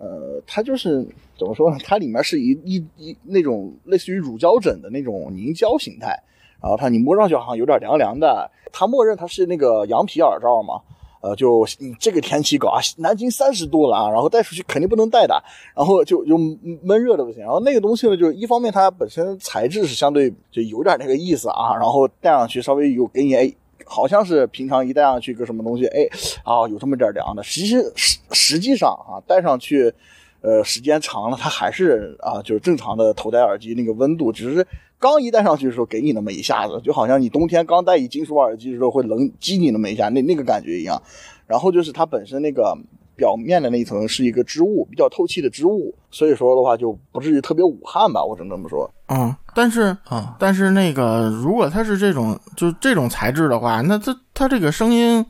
呃，它就是怎么说呢？它里面是一一一那种类似于乳胶枕的那种凝胶形态，然后它你摸上去好像有点凉凉的。它默认它是那个羊皮耳罩嘛，呃，就你这个天气搞啊，南京三十度了啊，然后带出去肯定不能带的，然后就就闷热的不行。然后那个东西呢，就是一方面它本身材质是相对就有点那个意思啊，然后戴上去稍微有给你好像是平常一戴上去个什么东西，哎，啊，有这么点凉的。其实实实际上啊，戴上去，呃，时间长了，它还是啊，就是正常的头戴耳机那个温度，只是刚一戴上去的时候给你那么一下子，就好像你冬天刚戴一金属耳机的时候会冷激你那么一下，那那个感觉一样。然后就是它本身那个表面的那一层是一个织物，比较透气的织物，所以说的话就不至于特别捂汗吧，我只能这么说。嗯，但是啊，但是那个如果它是这种就这种材质的话，那它它这个声音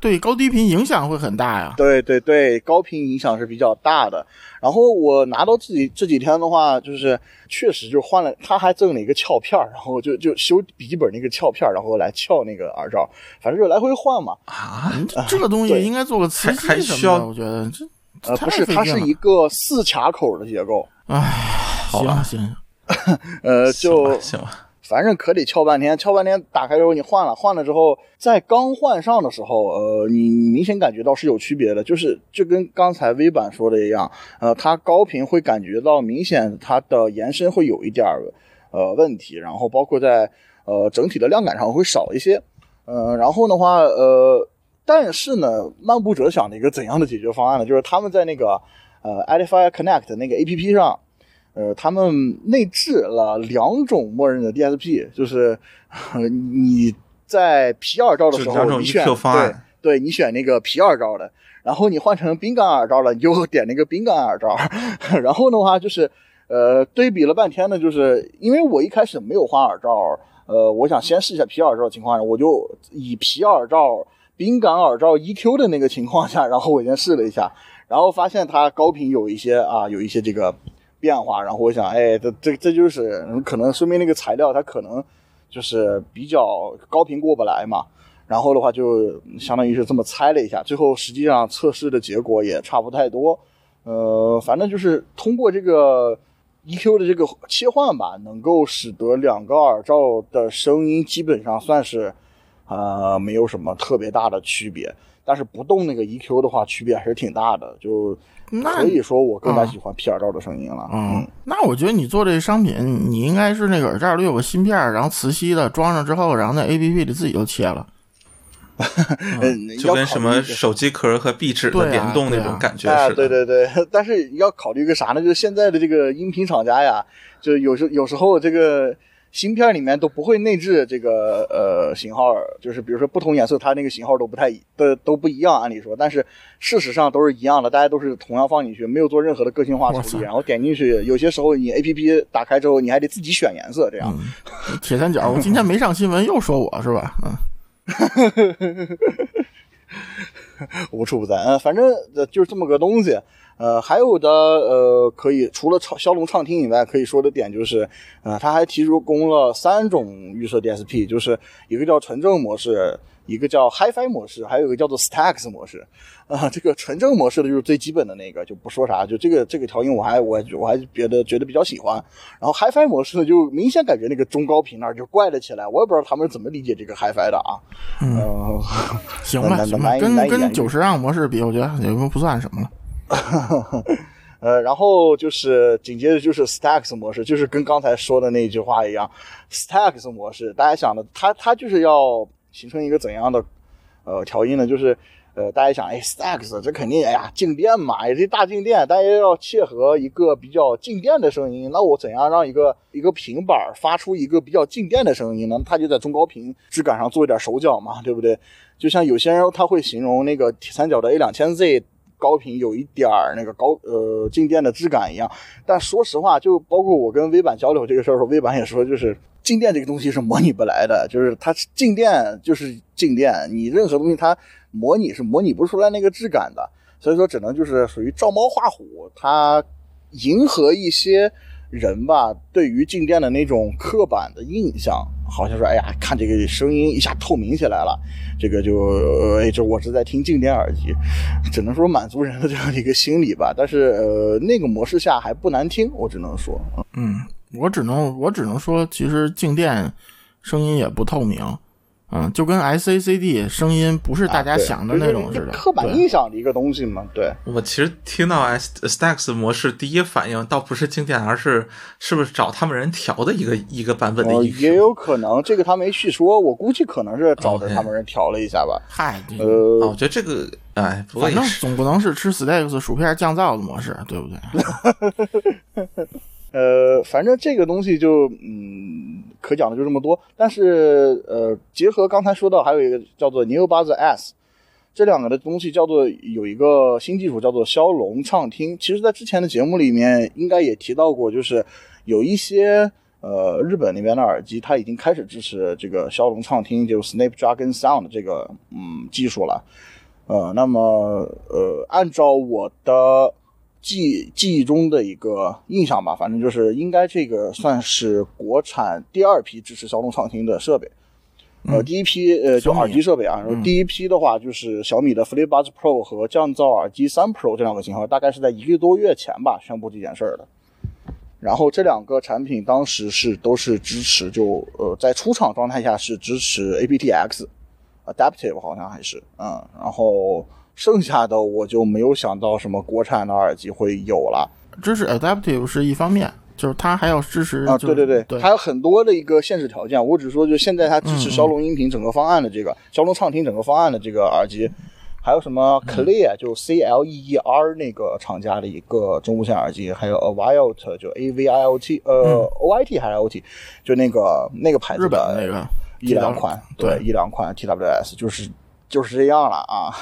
对高低频影响会很大呀。对对对，高频影响是比较大的。然后我拿到自己这几天的话，就是确实就换了，他还赠了一个翘片儿然后就就修笔记本那个翘片儿然后来翘那个耳罩，反正就来回换嘛。啊，嗯。这这个东西 应该做个磁吸什么的，我觉得。这呃，不是，它是一个四卡口的结构，哎，行行，呃，就行吧，反正可得敲半天，敲半天打开之后你换了，换了之后，在刚换上的时候，呃，你明显感觉到是有区别的，就是就跟刚才微版说的一样，呃，它高频会感觉到明显它的延伸会有一点儿呃问题，然后包括在呃整体的量感上会少一些，呃，然后的话，呃，但是呢，漫步者想了一个怎样的解决方案呢？就是他们在那个呃 Edify Connect 那个 APP 上。呃，他们内置了两种默认的 DSP，就是呃 你在皮耳罩的时候，你选 EQ 方案对，对你选那个皮耳罩的，然后你换成冰感耳罩了，你就点那个冰感耳罩。然后的话就是，呃，对比了半天呢，就是因为我一开始没有换耳罩，呃，我想先试一下皮耳罩的情况下，我就以皮耳罩、冰感耳罩 EQ 的那个情况下，然后我先试了一下，然后发现它高频有一些啊，有一些这个变化，然后我想，哎，这这这就是可能说明那个材料它可能就是比较高频过不来嘛。然后的话就相当于是这么猜了一下，最后实际上测试的结果也差不太多。呃，反正就是通过这个 EQ 的这个切换吧，能够使得两个耳罩的声音基本上算是呃没有什么特别大的区别。但是不动那个 EQ 的话，区别还是挺大的，就那可以说我更加啊喜欢皮耳罩的声音了。嗯，那我觉得你做这商品，你应该是那个耳罩里有个芯片，然后磁吸的，装上之后，然后在 A P P 里自己就切了。嗯，就跟什么手机壳和壁纸的联动那种感觉哎，似的。对对对，但是要考虑个啥呢？就是现在的这个音频厂家呀，就有时有时候这个芯片里面都不会内置这个呃型号，就是比如说不同颜色它那个型号都不太的都都不一样，按理说，但是事实上都是一样的，大家都是同样放进去，没有做任何的个性化处理，然后点进去，有些时候你 A P P 打开之后，你还得自己选颜色，这样。嗯，铁三角，我今天没上新闻，又说我是吧？嗯，无处不在。嗯，反正呃就是这么个东西。呃，还有的呃，可以除了骁骁龙畅听以外，可以说的点就是，呃，它还提供了三种预设 DSP，就是一个叫纯正模式，一个叫 HiFi 模式，还有一个叫做 Stax 模式。啊、这个纯正模式的就是最基本的那个，就不说啥，就这个这个调音我还我我还觉得觉得比较喜欢。然后 HiFi 模式呢，就明显感觉那个中高频那儿就怪了起来，我也不知道他们是怎么理解这个 HiFi 的啊。嗯、行吧，难行吧，跟跟九十让模式比，我觉得也不不算什么了。呃，然后就是紧接着就是 Stacks 模式，就是跟刚才说的那句话一样，Stacks 模式，大家想的，它它就是要形成一个怎样的呃调音呢？就是呃，大家想，哎，Stacks 这肯定，哎呀，静电嘛，也是大静电，大家要切合一个比较静电的声音，那我怎样让一个一个平板发出一个比较静电的声音呢？它就在中高频质感上做一点手脚嘛，对不对？就像有些人他会形容那个铁三角的 A 两千 Z 高频有一点儿那个高呃静电的质感一样，但说实话，就包括我跟微版交流这个事儿时候，微版也说，就是静电这个东西是模拟不来的，就是它静电就是静电，你任何东西它模拟是模拟不出来那个质感的，所以说只能就是属于照猫画虎，它迎合一些人吧对于静电的那种刻板的印象，好像说哎呀，看这个声音一下透明起来了，这个就呃哎，这我是在听静电耳机，只能说满足人的这样的一个心理吧。但是呃，那个模式下还不难听，我只能说，嗯，我只能我只能说，其实静电声音也不透明，嗯，就跟 SACD 声音不是大家想的那种似的，就是刻板印象的一个东西嘛。对，我其实听到 S Stax 模式，第一反应倒不是经典，而是是不是找他们人调的一个一个版本的呃，也有可能这个他没细说，我估计可能是找着他们人调了一下吧。嗨，我，觉得这个，哎，反正总不能是吃 Steaks 薯片降噪的模式，对不对？呃，反正这个东西就嗯，可讲的就这么多。但是呃，结合刚才说到，还有一个叫做 Neo Buzz S，这两个的东西叫做有一个新技术叫做骁龙畅听。其实，在之前的节目里面应该也提到过，就是有一些呃日本那边的耳机，它已经开始支持这个骁龙畅听，就是 Snapdragon Sound 这个嗯技术了。呃，那么呃，按照我的记记忆中的一个印象吧，反正就是应该这个算是国产第二批支持骁龙畅听的设备。呃，第一批呃就耳机设备啊，然后第一批的话就是小米的 FlipBuds Pro 和降噪耳机三 Pro 这两个型号，大概是在一个多月前吧宣布这件事儿的。然后这两个产品当时是都是支持就呃在出厂状态下是支持 aptX Adaptive 好像还是嗯，然后剩下的我就没有想到什么国产的耳机会有了。支持 Adaptive 是一方面，就是它还要支持啊，就是对对对，还有很多的一个限制条件。我只说，就现在它支持骁龙音频整个方案的这个骁龙畅听整个方案的这个耳机，还有什么嗯 Clear 就 C L E E R 那个厂家的一个中无线耳机，还有 Aviot 就 A V I O T 呃 O I T 还是 O T 就那个那个牌子嗯日本的那个一两款，对对一两款 TWS 就是就是这样了啊。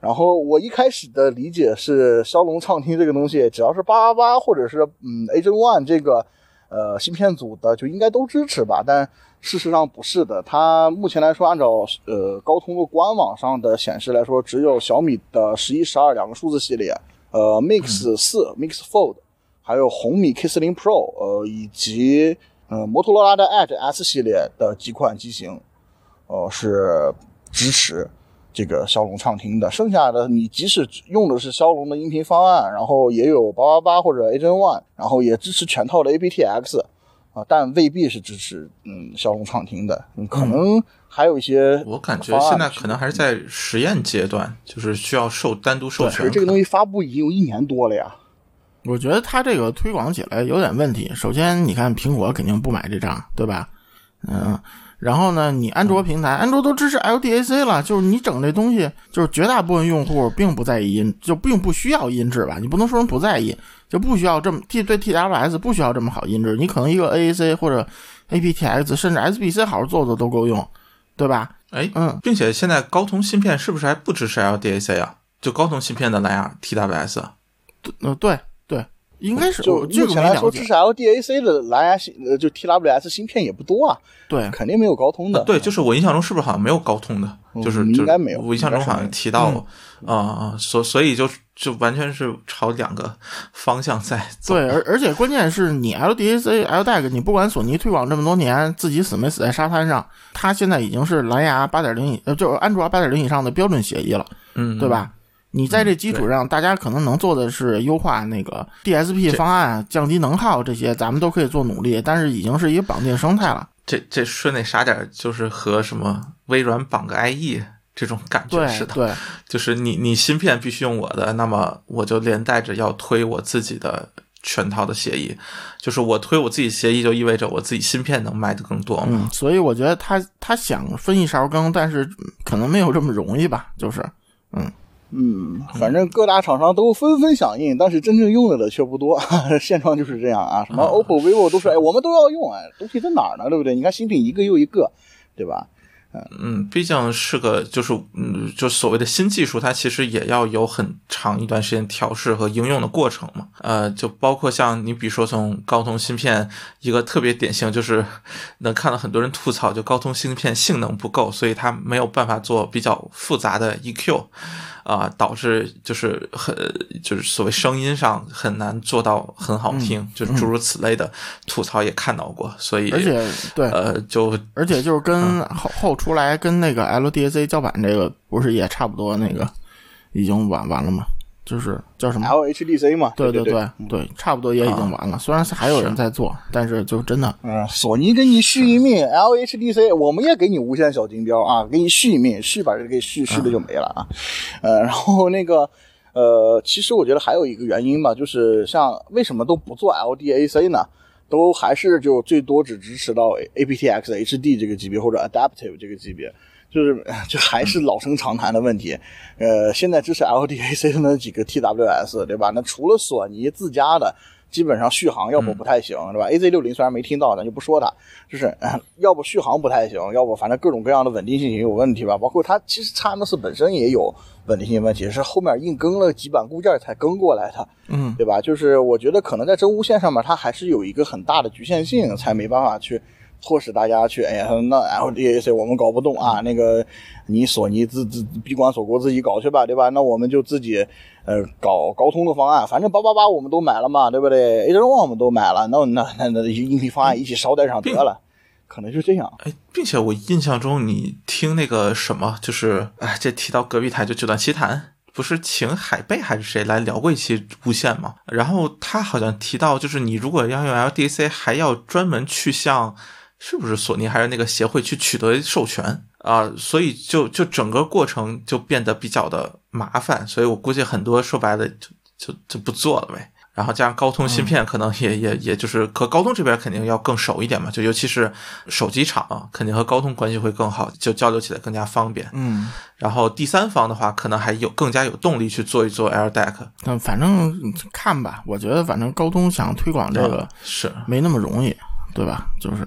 然后我一开始的理解是，骁龙畅听这个东西，只要是八八八或者是嗯 Agent One 这个呃芯片组的，就应该都支持吧。但事实上不是的，它目前来说，按照呃高通的官网上的显示来说，只有小米的十一、十二两个数字系列，呃 Mix 四、Mix Fold，还有红米 K 四零 Pro，呃以及呃摩托罗拉的 Edge S 系列的几款机型，呃是支持这个骁龙畅听的。剩下的你即使用的是骁龙的音频方案，然后也有八八八或者 Agent One，然后也支持全套的 aptX。啊，但未必是支持嗯骁龙畅听的，嗯可能还有一些我感觉现在可能还是在实验阶段，就是需要授单独授可权。是这个东西发布已经有一年多了呀。我觉得它这个推广起来有点问题。首先，你看苹果肯定不买这账，对吧？嗯，然后呢，你安卓平台，安卓都支持 LDAC 了，就是你整这东西，就是绝大部分用户并不在意音，就并不需要音质吧？你不能说人不在意，就不需要这么 T 对 TWS 不需要这么好音质，你可能一个 AAC 或者 aptX 甚至 SBC 好好做做都够用，对吧？哎，嗯，并且现在高通芯片是不是还不支持 LDAC 啊？就高通芯片的蓝牙 TWS，嗯、对对，应该是就目前来说，支，持 LDAC 的蓝牙芯呃就 TWS 芯片也不多啊，对，肯定没有高通的。对，就是我印象中是不是好像没有高通的？就是应该没有我印象中好像提到啊啊，所所以就就完全是朝两个方向在走。对，而而且关键是你 LDAC、LDAC，你不管索尼推广这么多年，自己死没死在沙滩上，它现在已经是蓝牙八点零以，呃，就是安卓八点零以上的标准协议了，嗯，对吧？你在这基础上，大家可能能做的是优化那个 DSP 方案、降低能耗这些，咱们都可以做努力，但是已经是一个绑定生态了。这这顺那啥点儿，就是和什么微软绑个 IE 这种感觉对似的。对，就是你你芯片必须用我的，那么我就连带着要推我自己的全套的协议。就是我推我自己协议，就意味着我自己芯片能卖的更多嘛。嗯，所以我觉得他他想分一勺羹，但是可能没有这么容易吧，就是。嗯，反正各大厂商都纷纷响应，但是真正用的的却不多，现状就是这样啊。什么 OPPO、vivo 都说，哎，我们都要用，哎，东西在哪儿呢？对不对？你看新品一个又一个，对吧？嗯，毕竟是个就是嗯，就所谓的新技术，它其实也要有很长一段时间调试和应用的过程嘛。呃，就包括像你比如说从高通芯片一个特别典型，就是 能看到很多人吐槽，就高通芯片性能不够，所以它没有办法做比较复杂的 EQ。啊、导致就是很就是所谓声音上很难做到很好听，就诸如此类的吐槽也看到过，所以而且对，呃就而且就是跟后后出来跟那个 LDAC 叫板这个不是也差不多那个已经完完了吗？就是叫什么？LHDC 嘛，对对对对，差不多也已经完了。虽然还有人在做，但是就真的嗯，索尼给你续一命，LHDC 我们也给你无限小金标啊，给你续一命，续把这个给续续的就没了啊。呃，然后那个呃，其实我觉得还有一个原因吧，就是像为什么都不做 LDAC 呢？都还是就最多只支持到 aptX HD 这个级别或者 Adaptive 这个级别。就是就还是老生常谈的问题，呃，现在支持 LDAC 的那几个 TWS，对吧？那除了索尼自家的，基本上续航要不不太行，对吧？AZ 六零虽然没听到，咱就不说它，就是、呃要不续航不太行，要不反正各种各样的稳定性也有问题吧。包括它其实 XMS 本身也有稳定性问题，是后面硬更了几版固件才更过来的，嗯，对吧？就是我觉得可能在真无线上面，它还是有一个很大的局限性，才没办法去。迫使大家去，哎呀，那 LDAC 我们搞不动啊，那个你索尼自自闭关锁国自己搞去吧，对吧？那我们就自己呃搞高通的方案，反正八八八我们都买了嘛，对不对？A 1 1我们都买了，那那那那硬体方案一起捎带上得了，可能就这样。哎，并且我印象中你听那个什么，就是哎，这提到隔壁台就九段奇谈。不是请海贝还是谁来聊过一期无线嘛？然后他好像提到，就是你如果要用 LDC，还要专门去向是不是索尼还是那个协会去取得授权啊、所以就就整个过程就变得比较的麻烦，所以我估计很多说白了就就就不做了呗。然后加上高通芯片，可能也、也也就是和高通这边肯定要更熟一点嘛，就尤其是手机厂、啊，肯定和高通关系会更好，就交流起来更加方便。嗯，然后第三方的话，可能还有更加有动力去做一做 AirDeck。嗯反正看吧，我觉得反正高通想推广这个嗯是没那么容易，对吧？就是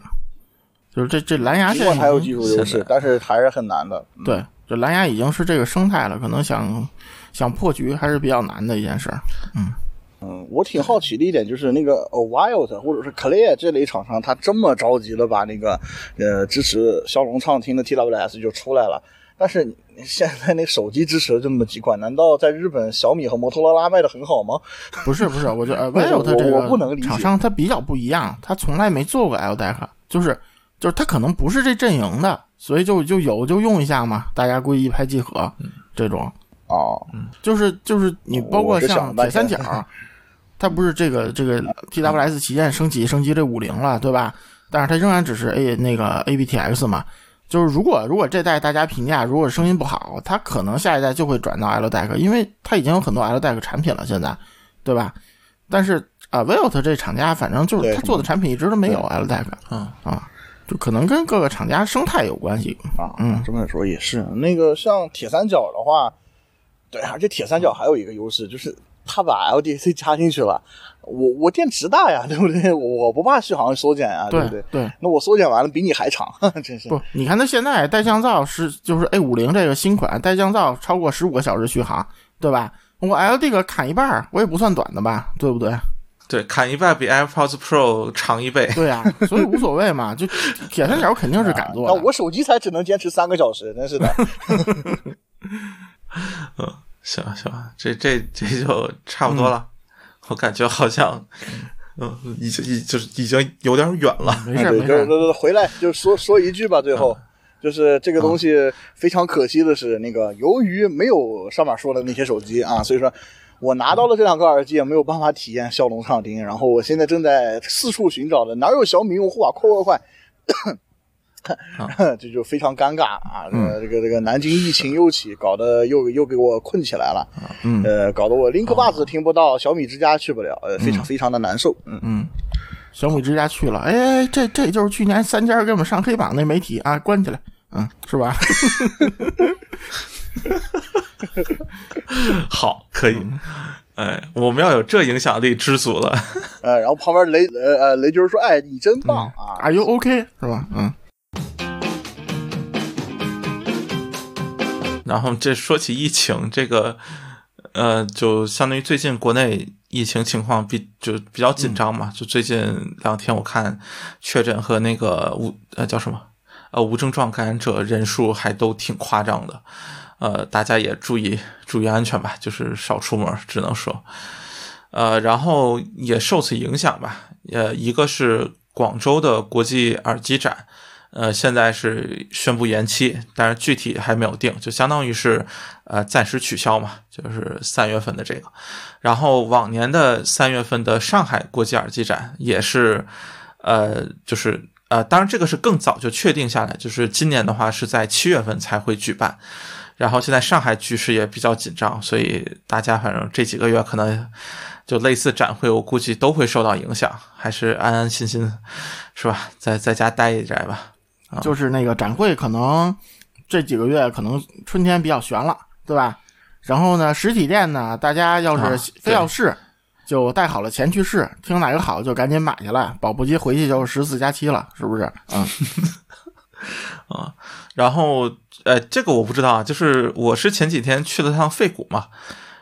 就是这这蓝牙尽现在已经管它有技术优，势但是还是很难的。对，这蓝牙已经是这个生态了，可能想想破局还是比较难的一件事儿。嗯，我挺好奇的一点就是那个呃 Wild 或者是 Clear 这类厂商，他这么着急的把那个呃支持骁龙畅听的 TWS 就出来了，但是现在那手机支持了这么几款，难道在日本小米和摩托罗拉卖的很好吗？不是不是，我觉得呃不是 Vivo 它这我我不能理解个厂商它比较不一样，它从来没做过 LDAC，就是就是它可能不是这阵营的，所以就就有就用一下嘛，大家故意一拍即合这种。哦，就是就是你包括像铁三角，它不是这个这个 TWS 旗舰升级升级这五零了，对吧？但是它仍然只是 A 那个 ABTX 嘛。就是如果如果这代大家评价如果声音不好，它可能下一代就会转到 Ldec，因为它已经有很多 Ldec 产品了，现在，对吧？但是啊 v i o t 这厂家反正就是对他做的产品一直都没有 Ldec，嗯啊，就可能跟各个厂家生态有关系。啊，嗯这么说也是。那个像铁三角的话，对，而且铁三角还有一个优势，就是它把 LDC 加进去了，我我电池大呀，对不对？我不怕续航缩减啊，对不对？对，那我缩减完了比你还长，真是。不，你看它现在带降噪是就是 A 五零这个新款带降噪超过十五个小时续航，对吧？我 LD 个砍一半，我也不算短的吧，对不对？对，砍一半比 AirPods Pro 长一倍。对呀、所以无所谓嘛，就铁三角肯定是敢做的。那 我手机才只能坚持三个小时，真是的。嗯行吧行吧，这这这就差不多了。我感觉好像，嗯，已经已就是已经有点远了。没事，没事，回来就说说一句吧，最后。就是这个东西非常可惜的是，那个由于没有上面说的那些手机啊，所以说我拿到了这两个耳机也没有办法体验骁龙畅听。然后我现在正在四处寻找的，哪有小米用户啊？快快快！这就非常尴尬啊！这个这个这个南京疫情又起，搞得又又给我困起来了，嗯呃，搞得我 Link Buds 听不到，小米之家去不了，呃，非常非常的难受。嗯，嗯，小米之家去了，哎，这这就是去年三家给我们上黑榜那媒体啊，关起来，嗯，是吧？好，可以。哎，我们要有这影响力，知足了。呃，然后旁边雷呃呃雷军说：“哎，你真棒啊！” Are you OK？是吧？嗯然后这说起疫情，这个呃，就相当于最近国内疫情情况比就比较紧张嘛。就最近两天我看确诊和那个无呃叫什么呃无症状感染者人数还都挺夸张的。呃，大家也注意注意安全吧，就是少出门，只能说。呃，然后也受此影响吧。呃，一个是广州的国际耳机展，呃，现在是宣布延期，但是具体还没有定，就相当于是呃暂时取消嘛，就是三月份的这个。然后往年的三月份的上海国际耳机展也是，呃，就是呃，当然这个是更早就确定下来，就是今年的话是在七月份才会举办。然后现在上海局势也比较紧张，所以大家反正这几个月可能就类似展会，我估计都会受到影响，还是安安心心是吧，在在家待一待吧。就是那个展会可能这几个月可能春天比较悬了，对吧？然后呢，实体店呢，大家要啊是非要试，就带好了钱去试，听哪个好就赶紧买下来，保不齐回去就十四加七了，是不是？嗯，啊，然后呃，这个我不知道啊，就是我是前几天去了趟费谷嘛，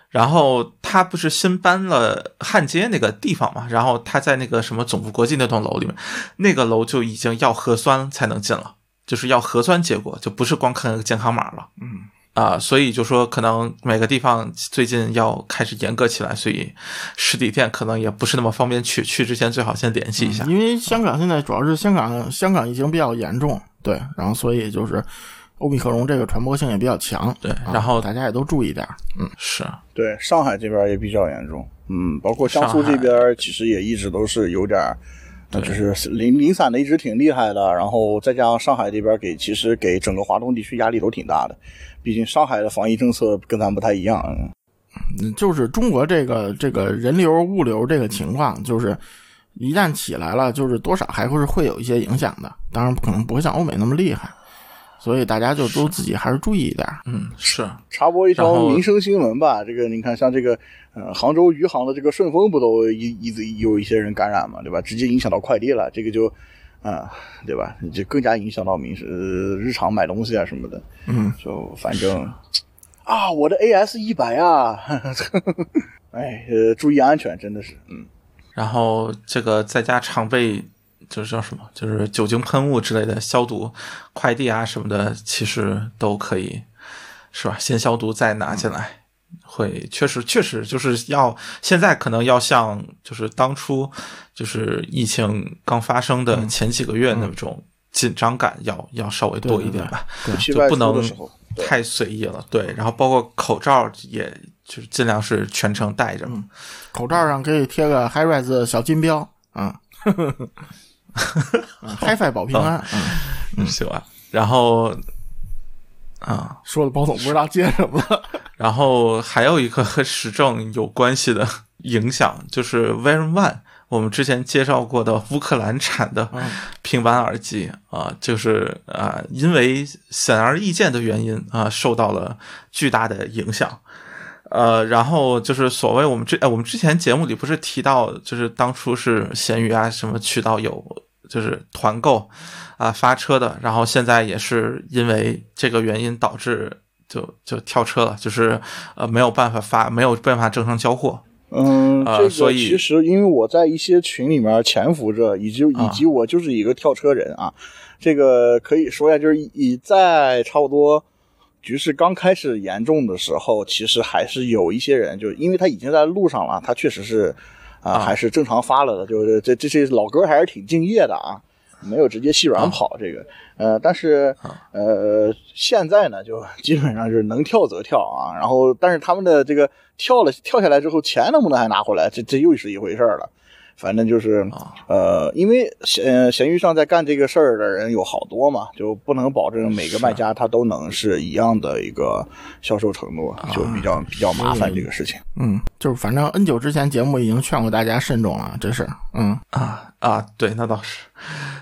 然后他不是新搬了汉街那个地方嘛，然后他在那个什么总部国际那栋楼里面，那个楼就已经要核酸才能进了，就是要核酸结果，就不是光看那个健康码了。嗯。啊、所以就说可能每个地方最近要开始严格起来，所以实体店可能也不是那么方便去，去之前最好先联系一下。因为香港现在主要是香港，香港疫情比较严重，对，然后所以就是欧米克戎这个传播性也比较强，对啊然后大家也都注意点儿，嗯，是，对，上海这边也比较严重，嗯，包括江苏这边其实也一直都是有点儿，呃就是零零散的一直挺厉害的，然后再加上上海这边给其实给整个华东地区压力都挺大的，毕竟上海的防疫政策跟咱不太一样，嗯。嗯就是中国这个这个人流物流这个情况，就是一旦起来了，就是多少还会是会有一些影响的，当然不可能不会像欧美那么厉害，所以大家就都自己还是注意一点儿，嗯，是，插播一条民生新闻吧，这个你看，像这个呃杭州余杭的这个顺丰不都一一直有一些人感染嘛，对吧？直接影响到快递了，这个就啊、对吧？就更加影响到民生、呃日常买东西啊什么的。嗯，就反正啊，我的 AS 一百啊，哎，呃，注意安全，真的是，嗯，然后这个在家常备就是叫什么，就是酒精喷雾之类的消毒快递啊什么的，其实都可以，是吧？先消毒再拿进来，会确实确实就是要现在可能要像就是当初就是疫情刚发生的前几个月那种紧张感要要稍微多一点吧，就不能太随意了。对，然后包括口罩也就是尽量是全程戴着。口罩上可以贴个 HiRes 小金标，啊、嗯。HiFi 保平安，嗯，嗯，行吧。然后，啊，说的包总不知道接什么了。然后还有一个和时政有关系的 影响，就是 Veron One，我们之前介绍过的乌克兰产的平板耳机啊，就是啊，因为显而易见的原因啊，受到了巨大的影响。呃，然后就是所谓我们之哎，我们之前节目里不是提到，就是当初是闲鱼啊什么渠道有就是团购啊发车的，然后现在也是因为这个原因导致就就跳车了，就是呃没有办法发，没有办法正常交货。嗯，这个呃所以其实因为我在一些群里面潜伏着，以及啊以及我就是一个跳车人啊，这个可以说一下，就是以在差不多局势刚开始严重的时候，其实还是有一些人，就是因为他已经在路上了，他确实是啊、啊还是正常发了的，就是这这这老哥还是挺敬业的啊。没有直接细软跑这个，呃，但是呃，现在呢，就 基本上是能跳则跳啊，然后但是他们的这个跳了跳下来之后，钱能不能还拿回来，这这又是一回事儿了。反正就是呃，因为闲闲鱼上在干这个事儿的人有好多嘛，就不能保证每个卖家他都能是一样的一个销售程度，就比较比较麻烦这个事情。嗯，就是反正 N 九之前节目已经劝过大家慎重了，这是嗯。啊啊，对，那倒是，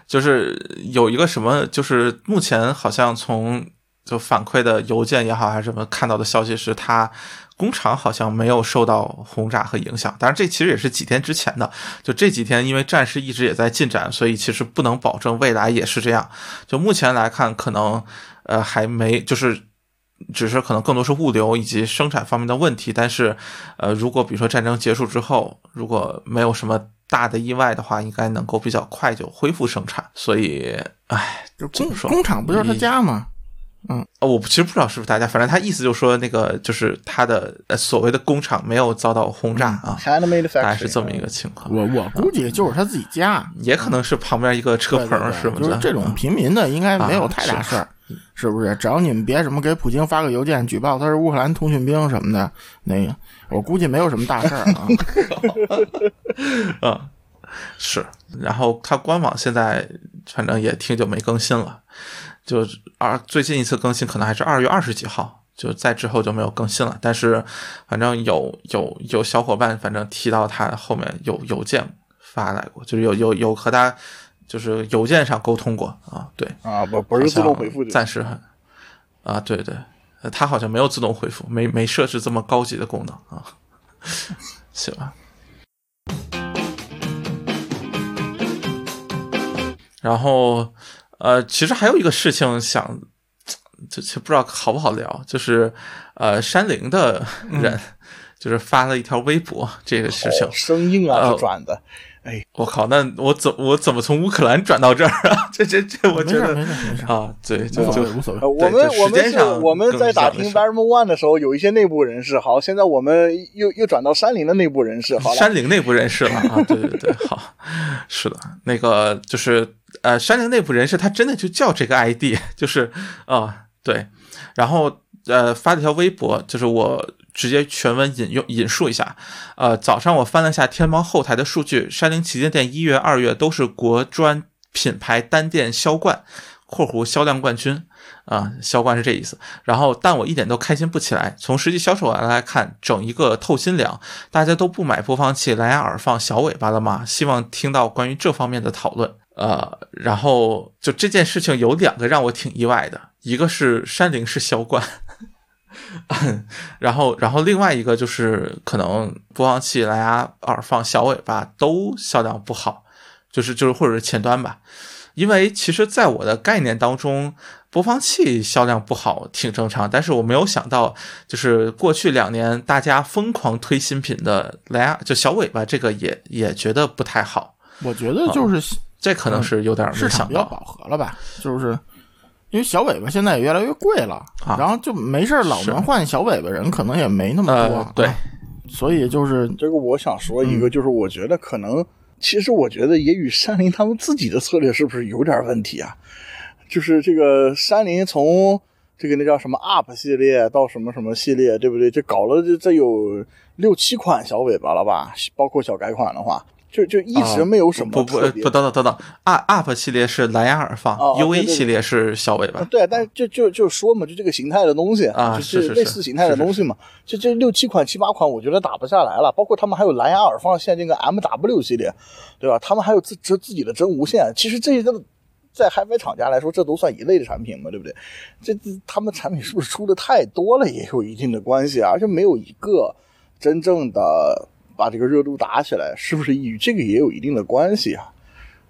就是有一个什么，就是目前好像从就反馈的邮件也好，还是什么看到的消息是，它工厂好像没有受到轰炸和影响。当然，这其实也是几天之前的，就这几天因为战事一直也在进展，所以其实不能保证未来也是这样。就目前来看，可能呃还没就是。只是可能更多是物流以及生产方面的问题，但是，呃，如果比如说战争结束之后，如果没有什么大的意外的话，应该能够比较快就恢复生产。所以，唉，就工工厂不就是他家吗？呃我其实不知道是不是大家，反正他意思就是说那个就是他的呃所谓的工厂没有遭到轰炸啊大概是这么一个情况。我我估计就是他自己家，也可能是旁边一个车棚什么的，就是这种平民的应该没有啊太大事儿，是不是？只要你们别什么给普京发个邮件举报他是乌克兰通讯兵什么的，那个我估计没有什么大事儿啊。嗯，是。然后他官网现在反正也挺久没更新了，就二最近一次更新可能还是二月二十几号，就在之后就没有更新了。但是反正有有有小伙伴反正提到他后面有邮件发来过，就是有有有和他就是邮件上沟通过啊，对，啊，不不是自动回复的，暂时很啊，对对，呃它好像没有自动回复，没没设置这么高级的功能啊，行吧。然后，呃，其实还有一个事情想，就就不知道好不好聊，就是呃，山林的人、就是发了一条微博，这个事情哦，生硬啊，转的，我靠，那我怎我怎么从乌克兰转到这儿啊？这这这，我觉得啊，对，就就无所谓。呃，。我们我们是我们在打听像的是 Variable One 的时候，有一些内部人士，好，现在我们又又转到山林的内部人士，好了，山林内部人士了啊，对对对，好，是的，那个就是呃，山林内部人士他真的就叫这个 ID，就是啊、对，然后呃发了条微博，就是我直接全文引用引述一下，呃，早上我翻了一下天猫后台的数据，山林旗舰店一月、二月都是国专品牌单店销冠（括弧销量冠军）。啊，销冠是这意思。然后，但我一点都开心不起来。从实际销售额来看，整一个透心凉，大家都不买播放器、蓝牙耳放、小尾巴了吗？希望听到关于这方面的讨论。呃，然后就这件事情有两个让我挺意外的，一个是山林是销冠，然后然后另外一个就是可能播放器、蓝牙耳放、小尾巴都销量不好，就是就是或者是前端吧。因为其实，在我的概念当中，播放器销量不好挺正常，但是我没有想到，就是过去两年大家疯狂推新品的蓝牙就小尾巴这个也也觉得不太好，我觉得就是这可能是有点没市场想到。比较饱和了吧，就是因为小尾巴现在也越来越贵了，啊然后就没事儿老能换小尾巴人可能也没那么多，呃，对啊，所以就是这个我想说一嗯个，就是我觉得可能，其实我觉得也与山林他们自己的策略是不是有点问题啊？就是这个山林从这个那叫什么 UP 系列到什么什么系列，对不对？这搞了这这有六七款小尾巴了吧？包括小改款的话，就就一直没有什么啊不不不，等等等等，up up 系列是蓝牙耳放哦哦对，UA 对对系列是小尾巴啊，对，但是就就就说嘛，就这个形态的东西啊就是类似形态的东西嘛，就这六七款、七八款，我觉得打不下来了。包括他们还有蓝牙耳放现在这个 MW 系列，对吧？他们还有自自自己的真无线，其实这些都在海外厂家来说，这都算一类的产品嘛，对不对？这这他们产品是不是出的太多了，也有一定的关系啊，而且没有一个真正的把这个热度打起来，是不是与这个也有一定的关系啊？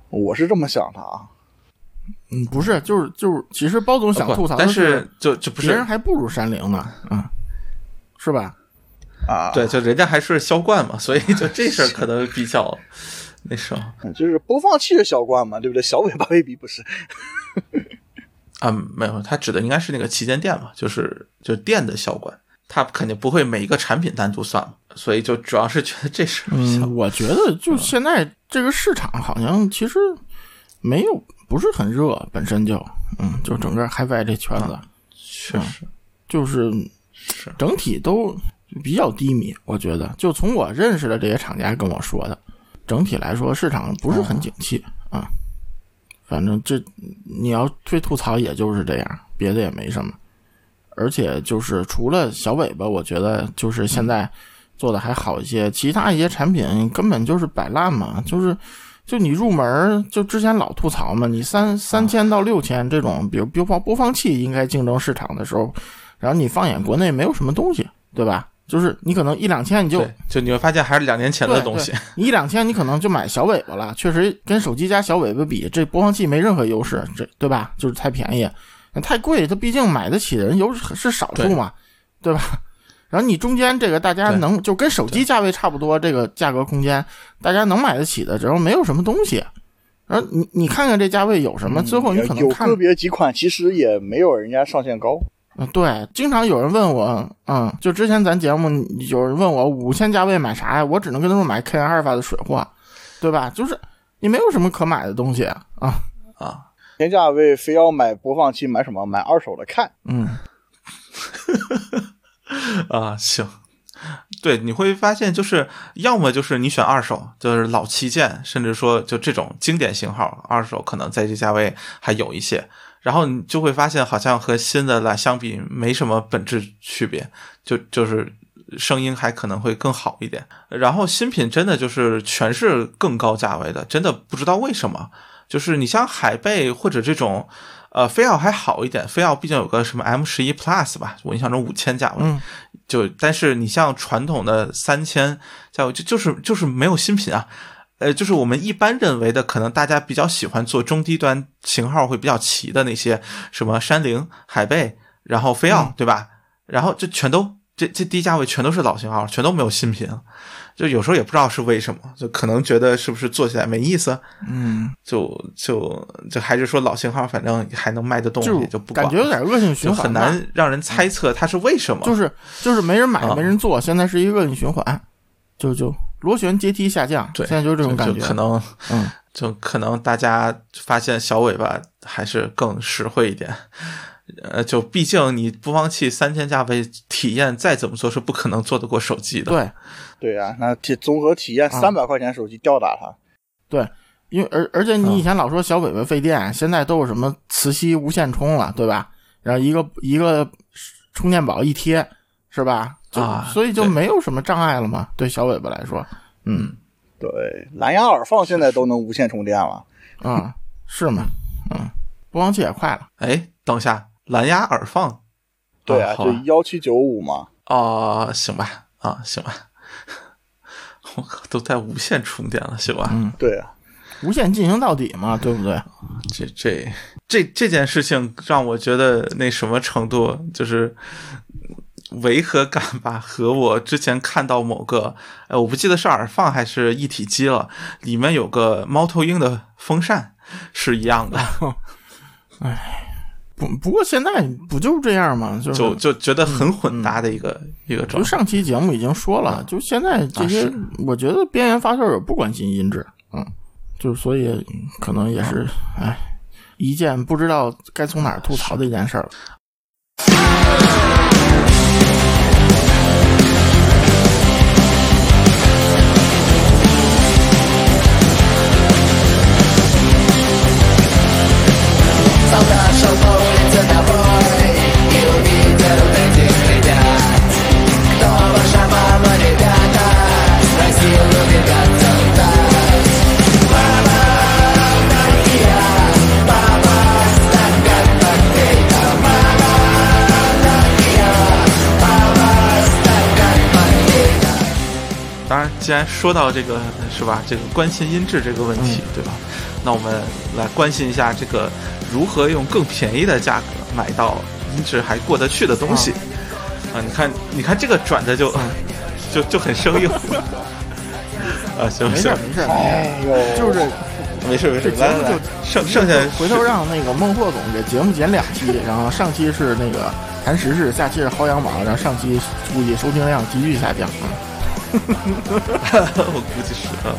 我是这么想的啊。嗯不是就是就是，其实包总想吐槽的但是就就不别人还不如山灵呢，嗯，是吧？啊，对，就人家还是销冠嘛，所以就这事儿可能比较那什么嗯 就是播放器是销冠嘛，对不对？小尾巴未必不是。啊，没有，他指的应该是那个旗舰店嘛，就是就是店的销冠，他肯定不会每一个产品单独算嘛，所以就主要是觉得这事嗯，我觉得就现在这个市场好像其实没有不是很热，本身就嗯，就整个 HiFi 这圈子。确实。就是是。整体都比较低迷，我觉得。就从我认识的这些厂家跟我说的，整体来说市场不是很景气啊。反正这你要推吐槽也就是这样，别的也没什么。而且就是除了小尾巴，我觉得就是现在做的还好一些，其他一些产品根本就是摆烂嘛，就是就你入门儿就之前老吐槽嘛，你三三千到六千这种，比如播放播放器应该竞争市场的时候，然后你放眼国内没有什么东西，对吧？就是你可能一两千你就，就你会发现还是两年前的东西，你一两千你可能就买小尾巴了，确实跟手机加小尾巴比，这播放器没任何优势，这对吧？就是太便宜，太贵，它毕竟买得起的人有是少数嘛，对吧？然后你中间这个大家能就跟手机价位差不多，这个价格空间大家能买得起的，然后没有什么东西，然后你你看看这价位有什么，最后你可能看有个别几款其实也没有人家上限高。嗯，对，经常有人问我，嗯，就之前咱节目有人问我五千价位买啥呀？我只能跟他们买 K 阿尔法的水货，对吧？就是你没有什么可买的东西啊。啊，天价位非要买播放器，买什么？买二手的看。嗯，啊，行，对，你会发现就是要么就是你选二手，就是老旗舰，甚至说就这种经典型号，二手可能在这价位还有一些，然后你就会发现好像和新的来相比没什么本质区别，就就是声音还可能会更好一点。然后新品真的就是全是更高价位的，真的不知道为什么，就是你像海贝或者这种。呃，飞奥还好一点，飞奥毕竟有个什么 M 十一 Plus 吧，我印象中五千价位，嗯就但是你像传统的三千价位，就就是就是没有新品啊。呃，就是我们一般认为的，可能大家比较喜欢做中低端型号会比较齐的那些，什么山灵、海贝，然后飞奥，嗯对吧？然后这全都这这低价位全都是老型号，全都没有新品，就有时候也不知道是为什么，就可能觉得是不是做起来没意思，嗯，就就就还是说老型号反正还能卖得动，就也就不管感觉有点恶性循环，很难让人猜测它是为什么。就是就是没人买啊没人做，现在是一个恶性循环，就就螺旋阶梯下降，对现在就是这种感觉，就可能嗯，就可能大家发现小尾巴还是更实惠一点。呃，就毕竟你播放器三千价位体验再怎么做是不可能做得过手机的。对，对啊，那体综合体验啊三百块钱手机吊打它。对因为而而且嗯你以前老说小尾巴费电，现在都有什么磁吸无线充了，对吧？然后一个一个充电宝一贴，是吧？就、啊所以就没有什么障碍了嘛，对小尾巴来说，嗯对，蓝牙耳放现在都能无线充电了。啊，是吗？嗯，播放器也快了，哎，等一下，蓝牙耳放。对啊，就幺七九五嘛。哦，行吧，啊，行吧。我靠，都带无线充电了，行吧？嗯，对啊，无线进行到底嘛，对不对？这这这这件事情让我觉得那什么程度，就是违和感吧，和我之前看到某个，呃，我不记得是耳放还是一体机了，里面有个猫头鹰的风扇是一样的，不不过现在不就是这样吗？就是就就觉得很混搭的一个、一个状态。就上期节目已经说了，就现在这些，啊我觉得边缘发烧友不关心音质，嗯，就所以可能也是，哎，一件不知道该从哪儿吐槽的一件事儿。当既然说到这个是吧，这个关心音质这个问题，对吧？那我们来关心一下这个如何用更便宜的价格买到音质还过得去的东西啊！你看，你看这个转的就 就就很生硬 啊！行行没事儿，没事儿，哎呦，就是没事没事，这节就，剩剩下回头让那个孟获总给节目剪两期，然后上期是那个谈时事，下期是薅羊毛，然后上期估计收听量急剧下降啊。我估计是啊。